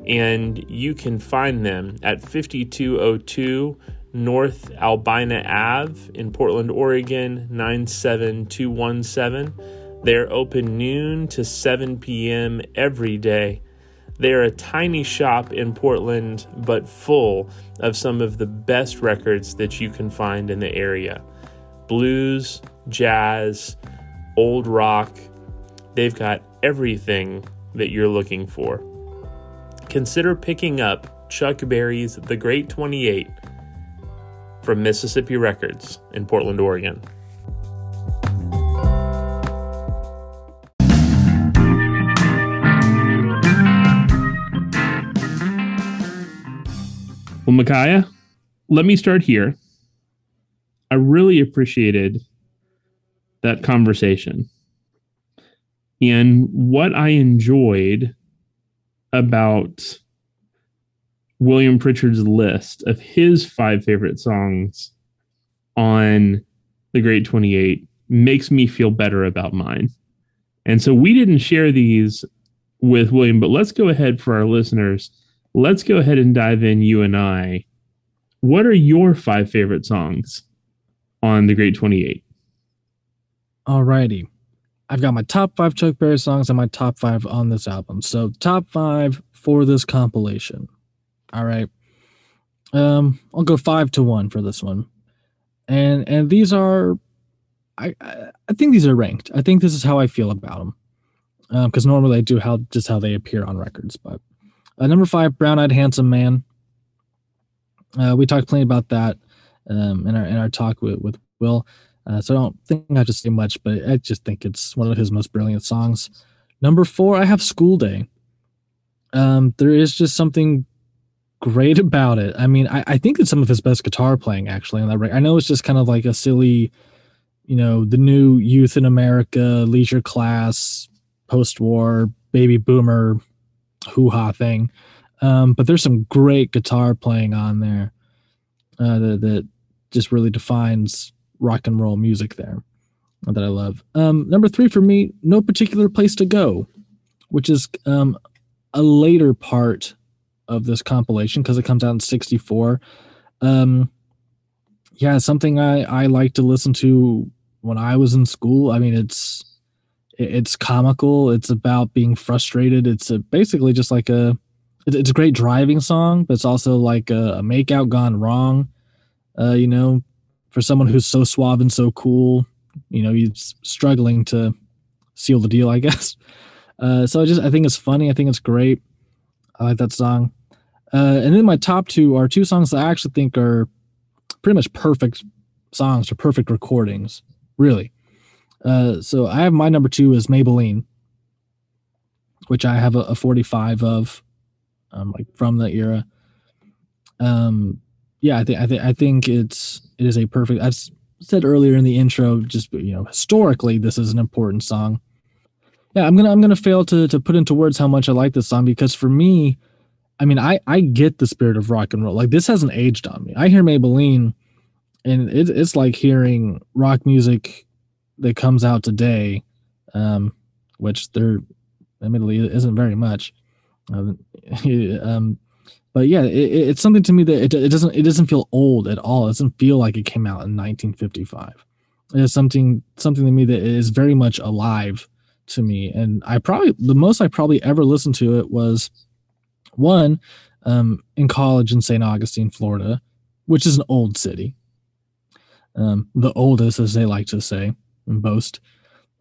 and you can find them at 5202 North Albina Ave in Portland, Oregon 97217. They're open noon to 7 p.m. every day. They're a tiny shop in Portland, but full of some of the best records that you can find in the area blues, jazz, old rock. They've got everything that you're looking for. Consider picking up Chuck Berry's The Great 28 from Mississippi Records in Portland, Oregon. Micaiah, let me start here. I really appreciated that conversation. And what I enjoyed about William Pritchard's list of his five favorite songs on The Great 28 makes me feel better about mine. And so we didn't share these with William, but let's go ahead for our listeners. Let's go ahead and dive in, you and I. What are your five favorite songs on The Great 28? Alrighty. I've got my top five Chuck Berry songs and my top five on this album. So top five for this compilation. All right. Um, I'll go five to one for this one. And and these are I I think these are ranked. I think this is how I feel about them. Um, because normally I do how just how they appear on records. But uh, number five, Brown Eyed Handsome Man. Uh, we talked plenty about that um, in our in our talk with, with Will. Uh, so I don't think I have to say much, but I just think it's one of his most brilliant songs. Number four, I have School Day. Um, there is just something great about it. I mean, I, I think it's some of his best guitar playing actually on that record. I know it's just kind of like a silly, you know, the new youth in America, leisure class, post-war baby boomer hoo ha thing. Um, but there's some great guitar playing on there uh, that, that just really defines rock and roll music there that I love. Um, number three for me, No Particular Place to Go, which is um, a later part of this compilation because it comes out in 64. Um, yeah, something I, I like to listen to when I was in school. I mean, it's it's comical. It's about being frustrated. It's a, basically just like a it's a great driving song, but it's also like a, a makeout gone wrong. Uh, you know, for someone who's so suave and so cool, you know, he's struggling to seal the deal, I guess. Uh, so I just I think it's funny. I think it's great. I like that song. Uh, and then my top two are two songs that I actually think are pretty much perfect songs or perfect recordings, really. Uh, so I have my number two is Maybellene, which I have a, a 45 of, um, like from the era. Um, yeah, I think I think I think it's it is a perfect. I've said earlier in the intro, just you know, historically, this is an important song. Yeah, I'm gonna I'm gonna fail to to put into words how much I like this song because for me, I mean, I I get the spirit of rock and roll. Like this hasn't aged on me. I hear Maybellene, and it, it's like hearing rock music that comes out today, um, which there, admittedly, isn't very much. Um, um but yeah, it, it's something to me that it, it doesn't it doesn't feel old at all. It doesn't feel like it came out in 1955. It is something something to me that is very much alive to me. And I probably the most I probably ever listened to it was one, um, in college in St. Augustine, Florida, which is an old city, um, the oldest, as they like to say and boast.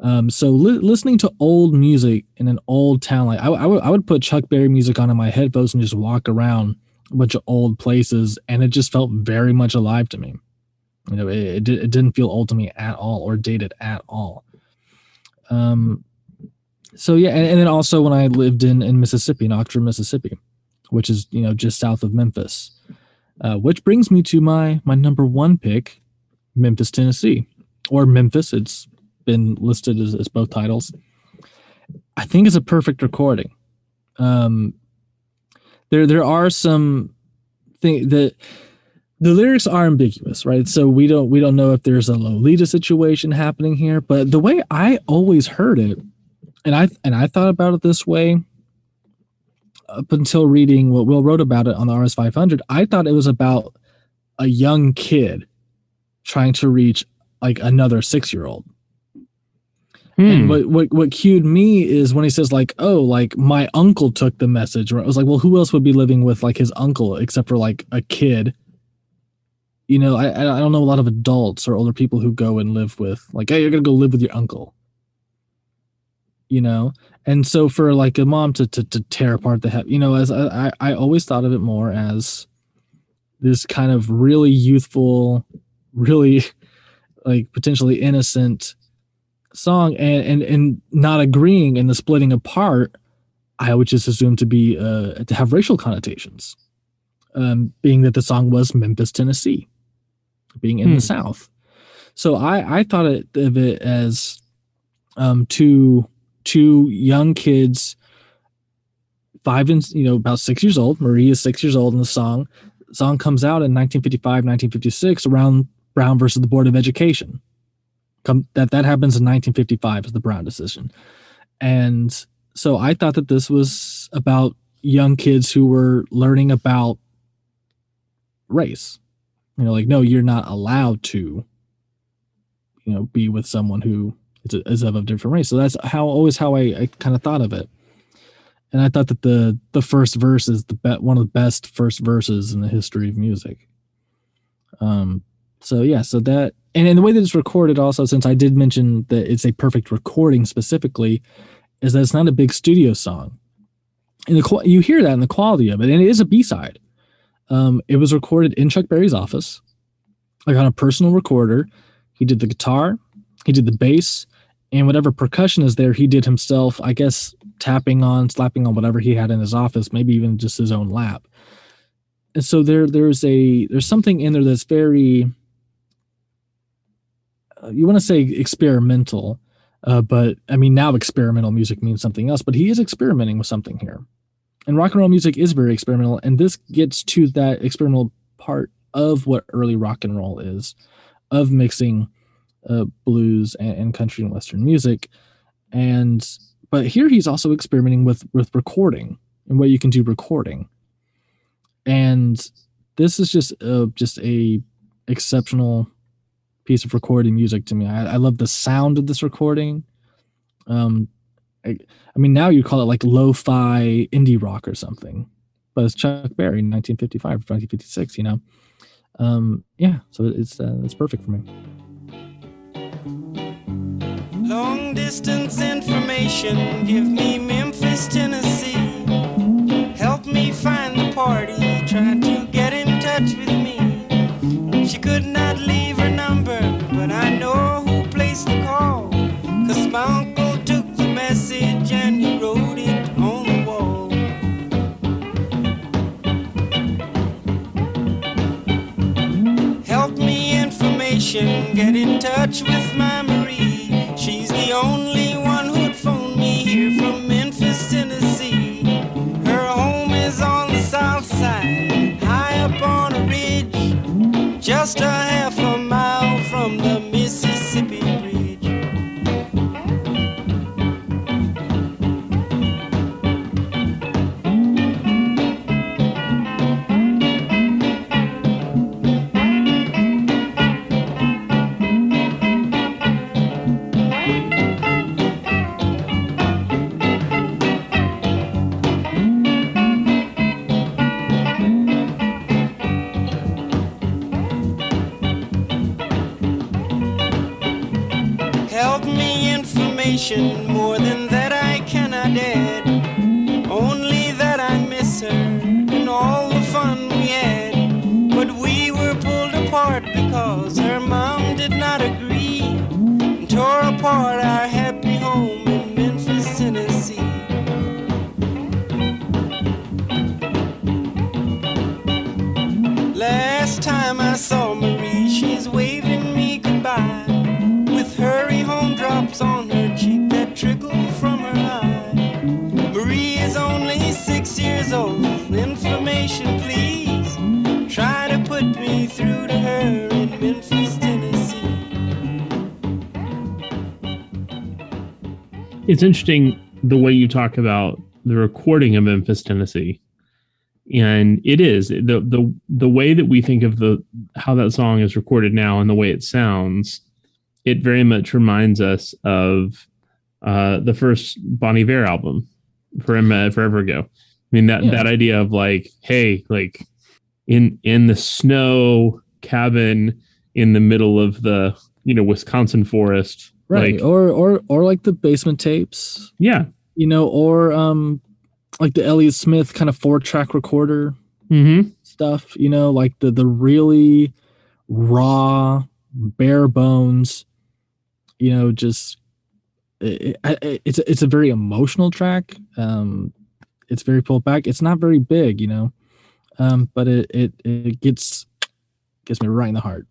Um, so li- listening to old music in an old town, like I, I, w- I would put Chuck Berry music on in my headphones and just walk around a bunch of old places, and it just felt very much alive to me. You know, it, it, it didn't feel old to me at all or dated at all. Um, so yeah, and, and, then also when I lived in in Mississippi, in Oxford, Mississippi, which is you know just south of Memphis, uh, which brings me to my my number one pick, Memphis, Tennessee, or Memphis. It's been listed as, as both titles. I think it's a perfect recording. Um, there there are some things that the lyrics are ambiguous, right? So we don't we don't know if there's a Lolita situation happening here, but the way I always heard it and I and I thought about it this way up until reading what Will wrote about it on the RS 500. I thought it was about a young kid trying to reach like another six year old. Hmm. And what, what what cued me is when he says like, "Oh, like my uncle took the message." Or I was like, "Well, who else would be living with like his uncle except for like a kid?" You know, I I don't know a lot of adults or older people who go and live with like, "Hey, you're gonna go live with your uncle." you know and so for like a mom to to, to tear apart the head you know as I, I always thought of it more as this kind of really youthful really like potentially innocent song and and and not agreeing and the splitting apart i would just assume to be uh to have racial connotations um being that the song was memphis tennessee being in hmm. the south so i i thought of it as um two two young kids, five and you know about six years old. Marie is six years old in the song. The song comes out in 1955, 1956, around Brown versus the Board of Education. Come that that happens in 1955 is the Brown decision, and so I thought that this was about young kids who were learning about race. You know, like no, you're not allowed to, you know, be with someone who is, it's of a different race. So that's how always how I, I kind of thought of it. And I thought that the the first verse is the be- one of the best first verses in the history of music. Um. So yeah. So that and in the way that it's recorded, also since I did mention that it's a perfect recording specifically, is that it's not a big studio song. And the you hear that in the quality of it, and it is a B side. Um, it was recorded in Chuck Berry's office, like on a personal recorder. He did the guitar, he did the bass, and whatever percussion is there, he did himself. I guess tapping on, slapping on whatever he had in his office, maybe even just his own lap. And so there, there's a there's something in there that's very you want to say experimental, Uh, but I mean, now experimental music means something else, but he is experimenting with something here. And rock and roll music is very experimental. And this gets to that experimental part of what early rock and roll is, of mixing uh, blues and, and country and Western music. And, but here he's also experimenting with, with recording and what you can do recording. And this is just, uh, just a exceptional piece of recording music to me. I, I love the sound of this recording. Um, I, I mean, now you call it like lo-fi indie rock or something, but it's Chuck Berry in 1955, 1956. You know, um, yeah. So it's uh, it's perfect for me. Long distance information, give me Memphis, Tennessee. Help me find the party, try to get in touch with my uncle took the message and he wrote it on the wall. Help me information, get in touch with my Marie. She's the only one who'd phone me here from Memphis, Tennessee. Her home is on the south side, high up on a ridge, just a It's interesting the way you talk about the recording of Memphis, Tennessee. And it is the the the way that we think of the how that song is recorded now and the way it sounds, it very much reminds us of uh, the first Bon Iver album, uh, forever ago. I mean that Yeah. that idea of like, hey, like in in the snow cabin in the middle of the you know Wisconsin forest, Right. Like, or or or like the basement tapes, yeah, you know, or um like the Elliott Smith kind of four track recorder mm-hmm. stuff, you know, like the the really raw, bare bones, you know, just it, it, it's it's a very emotional track. Um, it's very pulled back. It's not very big, you know, um, but it it it gets gets me right in the heart.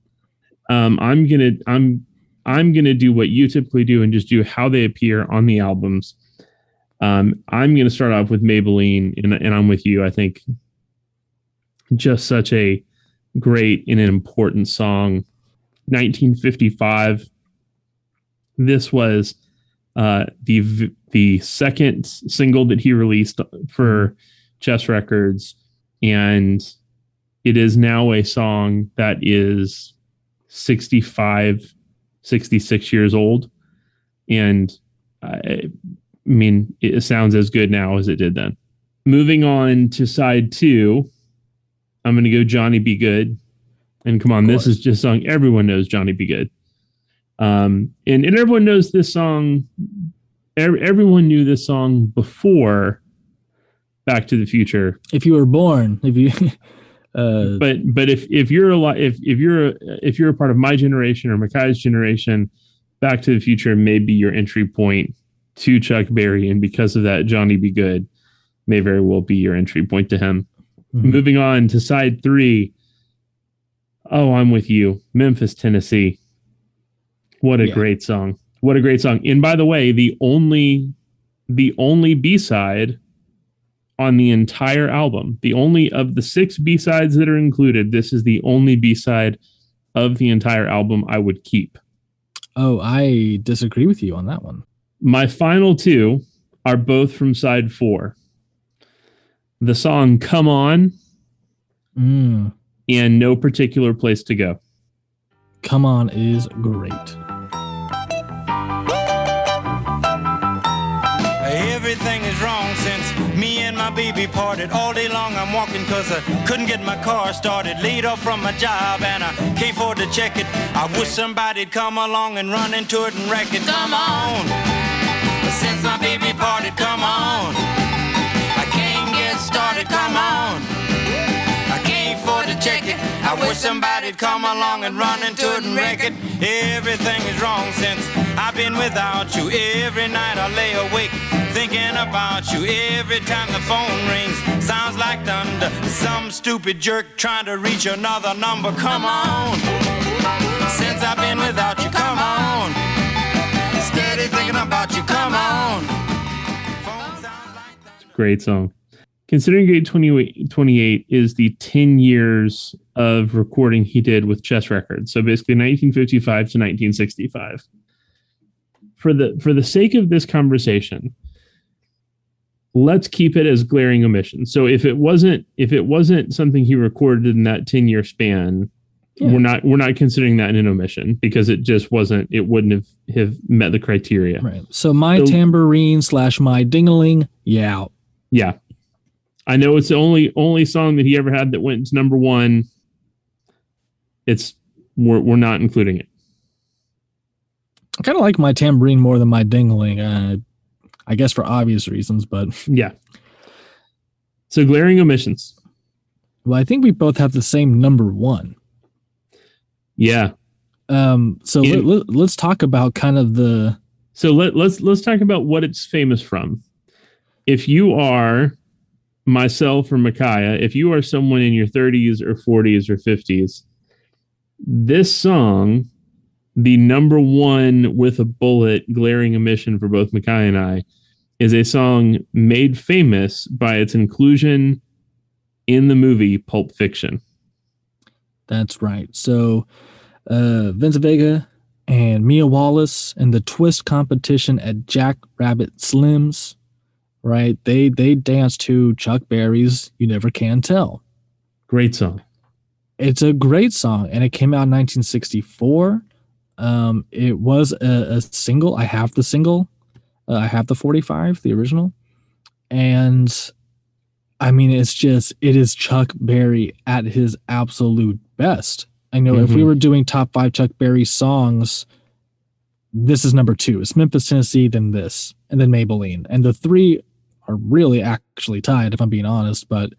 um, I'm gonna I'm I'm gonna do what you typically do and just do how they appear on the albums. Um, I'm gonna start off with Maybellene, and, and I'm with you. I think just such a great and an important song. 1955. This was uh, the the second single that he released for Chess Records, and it is now a song that is 65 66 years old. And I, I mean it sounds as good now as it did then. Moving on to side two i'm going to go Johnny B. Goode. And come on this is just song everyone knows Johnny B. Goode. Um and, and everyone knows this song. Ev- everyone knew this song before back to the future. If you were born, if you uh but but if if you're a lot if if you're a, if you're a part of my generation or Micaiah's generation, Back to the Future may be your entry point to Chuck Berry, and because of that, Johnny B. Goode may very well be your entry point to him. Mhm. Moving on to side three. Oh, I'm with you, Memphis, Tennessee. What a Yeah. great song! What a great song. And by the way, the only the only B-side on the entire album, the only of the six B-sides that are included, this is the only B-side of the entire album I would keep. Oh, I disagree with you on that one. My final two are both from side 4. The song Come On Mm, and No Particular Place to Go. Come on is great. Baby parted. All day long I'm walking cause I couldn't get my car started. Laid off from my job and I can't afford to check it. I wish somebody'd come along and run into it and wreck it. Come on. Since my baby parted, come on. Check it. I wish somebody'd come along and run into it and wreck it. Everything is wrong since I've been without you. Every night I lay awake thinking about you. Every time the phone rings, sounds like thunder. Some stupid jerk trying to reach another number. Come on. Since I've been without you, come on. Steady thinking about you, come on. Phone sounds like thunder. Great song. Considering Great 28, 28 is the 10 years of recording he did with Chess Records. So basically 1955 to 1965. For the for the sake of this conversation, let's keep it as glaring omissions. So if it wasn't if it wasn't something he recorded in that 10 year span, Yeah. we're not we're not considering that an omission because it just wasn't it wouldn't have have met the criteria. Right. So my So- tambourine slash my dingaling, yeah. Yeah. I know it's the only only song that he ever had that went to number one. It's we're we're not including it. I kind of like my tambourine more than my dingling. Uh, I guess for obvious reasons, but Yeah. So glaring omissions. well, I think we both have the same number one. Yeah. Um, so In- let, let, us talk about kind of the So let let's let's talk about what it's famous from. If you are myself or Micaiah, if you are someone in your 30s or 40s or 50s, this song, the number one with a bullet glaring omission for both Micaiah and I, is a song made famous by its inclusion in the movie Pulp Fiction. That's right. So, uh, Vince Vega and Mia Wallace and the twist competition at Jack Rabbit Slims, right? They they dance to Chuck Berry's "You Never Can Tell." Great song. It's a great song, and it came out in 1964. Um, it was a, a single. I have the single. Uh, I have the 45, the original, and I mean, it's just it is Chuck Berry at his absolute best. I know if we Mhm. were doing top five Chuck Berry songs, this is number two. It's Memphis, Tennessee, then this, and then Maybellene, and the three are really actually tied. If I'm being honest, but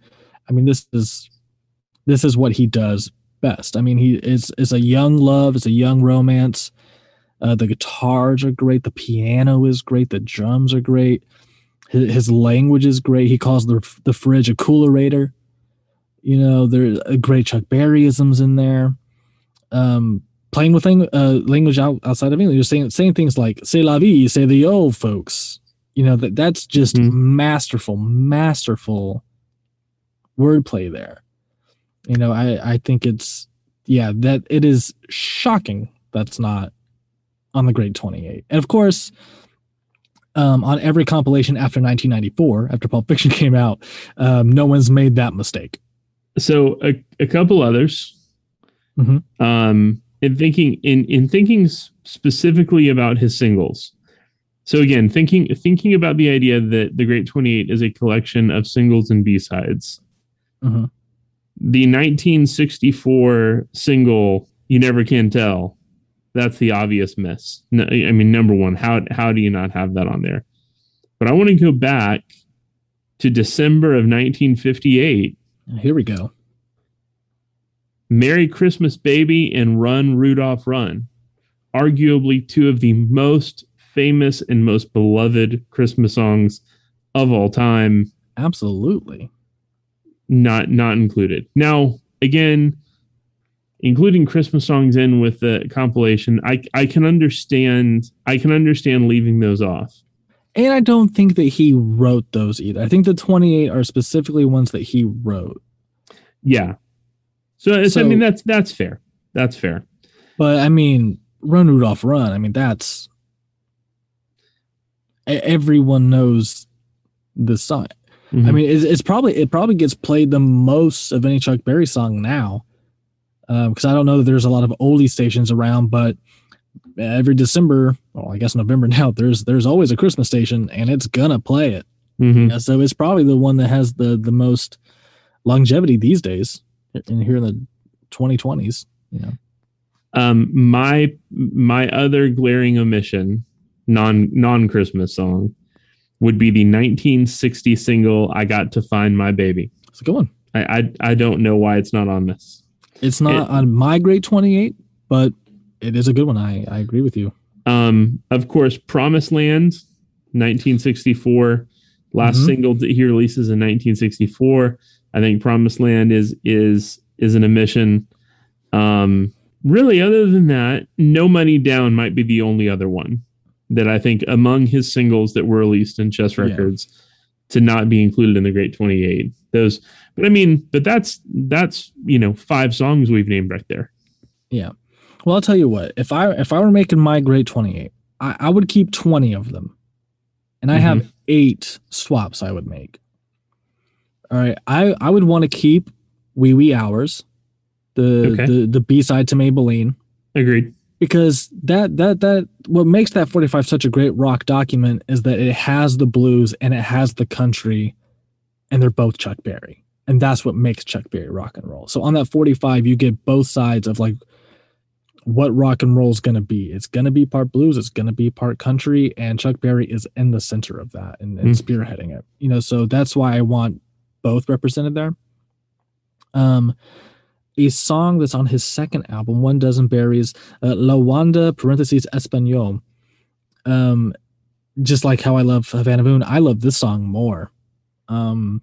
I mean, this is this is what he does best. I mean, he is is a young love, it's a young romance. Uh, the guitars are great, the piano is great, the drums are great. His, his language is great. He calls the the fridge a coolerator. You know, there's a great Chuck Berryisms in there. Um, playing with lang- uh, language out, outside of English, you're saying saying things like "c'est la vie," say the old folks. You know that that's just Mhm. masterful, masterful wordplay there you know i i think it's yeah that it is shocking that's not on the great 28 and of course um on every compilation after 1994 after pulp fiction came out um no one's made that mistake so a, a couple others Mhm. um in thinking in in thinking specifically about his singles so again thinking thinking about the idea that the great 28 is a collection of singles and b-sides. Mhm. the 1964 single you never can tell that's the obvious miss. No, i mean number one how how do you not have that on there? But i want to go back to december of 1958 here we go. Merry Christmas Baby and Run Rudolph Run, arguably two of the most famous and most beloved Christmas songs of all time, absolutely not not included. Now, again, including Christmas songs in with the compilation, I I can understand I can understand leaving those off. And I don't think that he wrote those either. I think the 28 are specifically ones that he wrote. Yeah. So, it's I mean that's that's fair. That's fair. But I mean, Run Rudolph Run. I mean, that's everyone knows the song. I Mhm. mean, it's, it's probably it probably gets played the most of any Chuck Berry song now, because I don't know that there's a lot of oldie stations around, but every December, well, I guess November now, there's there's always a Christmas station, and it's gonna play it. Mhm. Yeah, so it's probably the one that has the the most longevity these days, in here in the 2020s. You know, Um, my my other glaring omission, non non Christmas song, would be the 1960 single "I Got to Find My Baby." it's a good one. I I, I don't know why it's not on this. It's not It- on my Great 28, but it is a good one. I I agree with you. Um, of course, "Promised Land," 1964, last Mhm. single that he releases in 1964. I think "Promised Land" is is is an omission. Um, really, other than that, "No Money Down" might be the only other one that I think among his singles that were released in Chess Yeah. Records to not be included in the Great 28. Those, but I mean, but that's that's you know five songs we've named right there. Yeah. Well, I'll tell you what. If I if I were making my Great 28, I, I would keep 20 of them. And I have mm-hmm. eight swaps I would make. All right. I, I would want to keep Wee Wee Hours, the Okay. the the B-side to Maybellene. Agreed. Because that that that what makes that 45 such a great rock document is that it has the blues and it has the country, and they're both Chuck Berry. And that's what makes Chuck Berry rock and roll. So on that 45, you get both sides of like what rock and roll is going to be. It's going to be part blues, it's going to be part country, and Chuck Berry is in the center of that and, and Mm. spearheading it. You know, so that's why I want both represented there. Um, a song that's on his second album, One Dozen Berries, uh, La Juanda parentheses Espanol. Um, just like how I love Havana Moon, I love this song more. Um,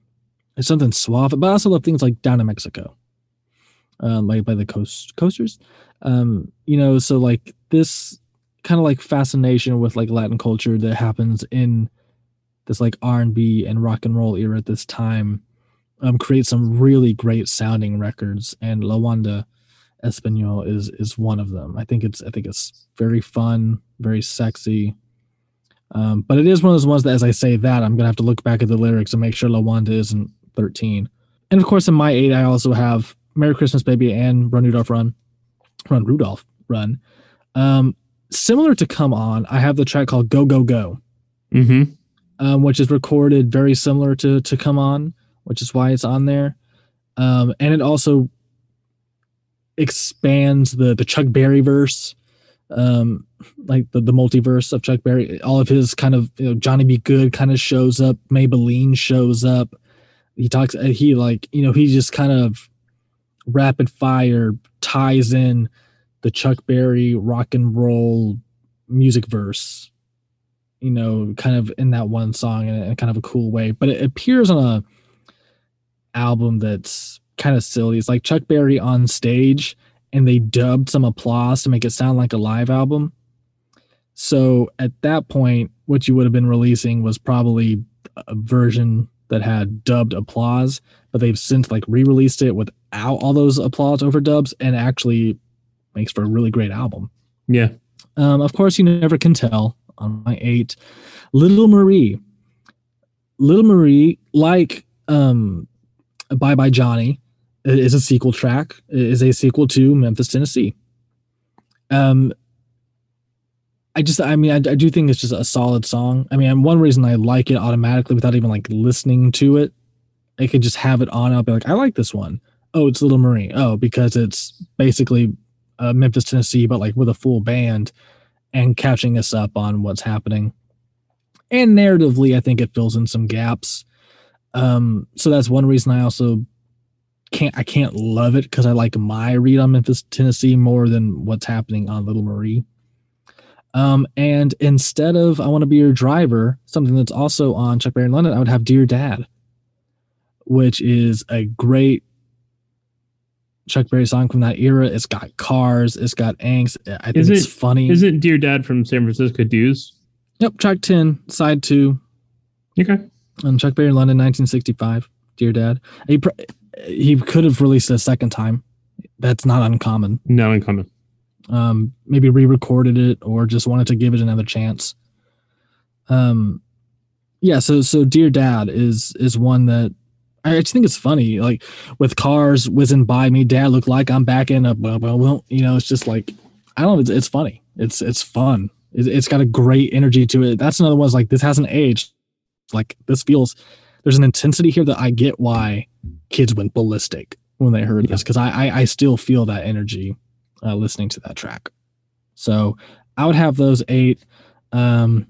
it's something suave, but I also love things like Down in Mexico, um, like by the Coast Coasters. Um, you know, so like this kind of like fascination with like Latin culture that happens in this like R and B and rock and roll era at this time, um, creates some really great sounding records, and La Juanda Espanol is is one of them. I think it's I think it's very fun, very sexy. Um, but it is one of those ones that, as I say that, I'm gonna have to look back at the lyrics and make sure La Juanda isn't 13. And of course, in my eight, I also have "Merry Christmas, Baby" and "Run Rudolph Run," "Run Rudolph Run." Um, similar to "Come On," I have the track called "Go Go Go," Mm-hmm. um, which is recorded very similar to to "Come On," which is why it's on there. Um, and it also expands the the Chuck Berry verse, um, like the the multiverse of Chuck Berry. All of his kind of you know, Johnny B. Goode kind of shows up. Maybellene shows up. He talks. uh, He like you know he just kind of rapid fire ties in the Chuck Berry rock and roll music verse. You know, kind of in that one song in in kind of a cool way, but it appears on a album that's kind of silly. It's like Chuck Berry on stage and they dubbed some applause to make it sound like a live album. So at that point, what you would have been releasing was probably a version that had dubbed applause, but they've since like re-released it without all those applause overdubs and actually makes for a really great album. Yeah. Um, of course, you never can tell on my eight. Little Marie. Little Marie, like um, Bye Bye Johnny, is a sequel track, is a sequel to Memphis, Tennessee. Um, I just, I mean, I, I do think it's just a solid song. I mean, one reason I like it automatically without even like listening to it, I could just have it on. I'll be like, I like this one. Oh, it's Little Marie. Oh, because it's basically uh, Memphis, Tennessee, but like with a full band and catching us up on what's happening. And narratively, I think it fills in some gaps. Um, so that's one reason I also can't I can't love it because I like my read on Memphis, Tennessee more than what's happening on Little Marie. Um, and instead of I Want to Be Your Driver, something that's also on Chuck Berry in London, I would have Dear Dad, which is a great Chuck Berry song from that era. It's got cars. It's got angst. I think Is it's funny. Isn't Dear Dad from San Francisco Dues? Yep, track ten, side two, Okay. On Chuck Berry in London, 1965. Dear Dad. He pr- he could have released it a second time. That's not uncommon. No uncommon. um, maybe re-recorded it or just wanted to give it another chance. Um, yeah. So so dear dad is is one that I just think it's funny. Like with cars whizzing by me, dad look like I'm back in a well, well, well you know, it's just like I don't know. It's, it's funny. It's it's fun. It, it's got a great energy to it. That's another one's like this hasn't aged. Like this feels. There's an intensity here that I get why kids went ballistic when they heard this because I, I I still feel that energy uh, listening to that track. So I would have those eight. Um,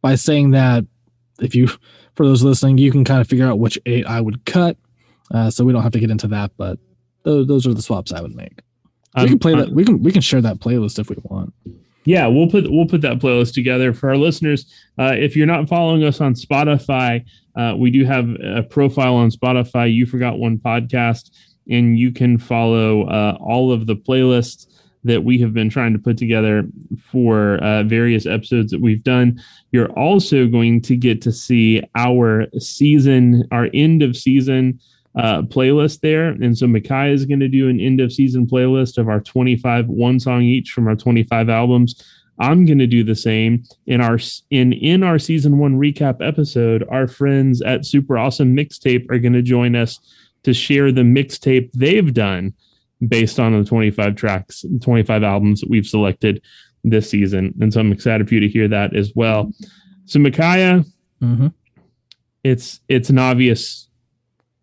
by saying that, if you, for those listening, you can kind of figure out which eight I would cut. Uh, so we don't have to get into that, but those, those are the swaps I would make. we Um, can play that. We can we can share that playlist if we want. Yeah, we'll put we'll put that playlist together for our listeners. Uh, if you're not following us on Spotify, uh, we do have a profile on Spotify. You forgot one podcast, and you can follow uh, all of the playlists that we have been trying to put together for uh, various episodes that we've done. You're also going to get to see our season, our end of season uh, playlist there. And so Micaiah is going to do an end of season playlist of our 25, one song each from our 25 albums. I'm going to do the same in our in in our season one recap episode. Our friends at Super Awesome Mixtape are going to join us to share the mixtape they've done based on the 25 tracks, 25 albums that we've selected this season. And so I'm excited for you to hear that as well. So Micaiah, Mm-hmm. it's it's an obvious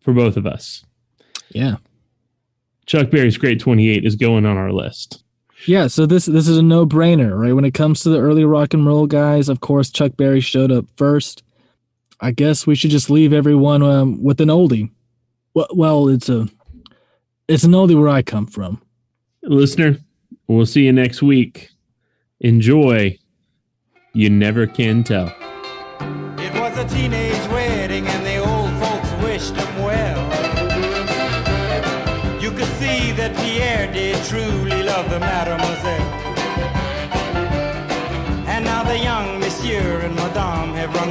for both of us. Yeah. Chuck Berry's Great 28 is going on our list. Yeah, so this this is a no brainer, right? When it comes to the early rock and roll guys, of course, Chuck Berry showed up first. I guess we should just leave everyone um, with an oldie. Well, well, it's a it's an oldie where I come from. Listener, we'll see you next week. Enjoy. You never can tell. It was a teenage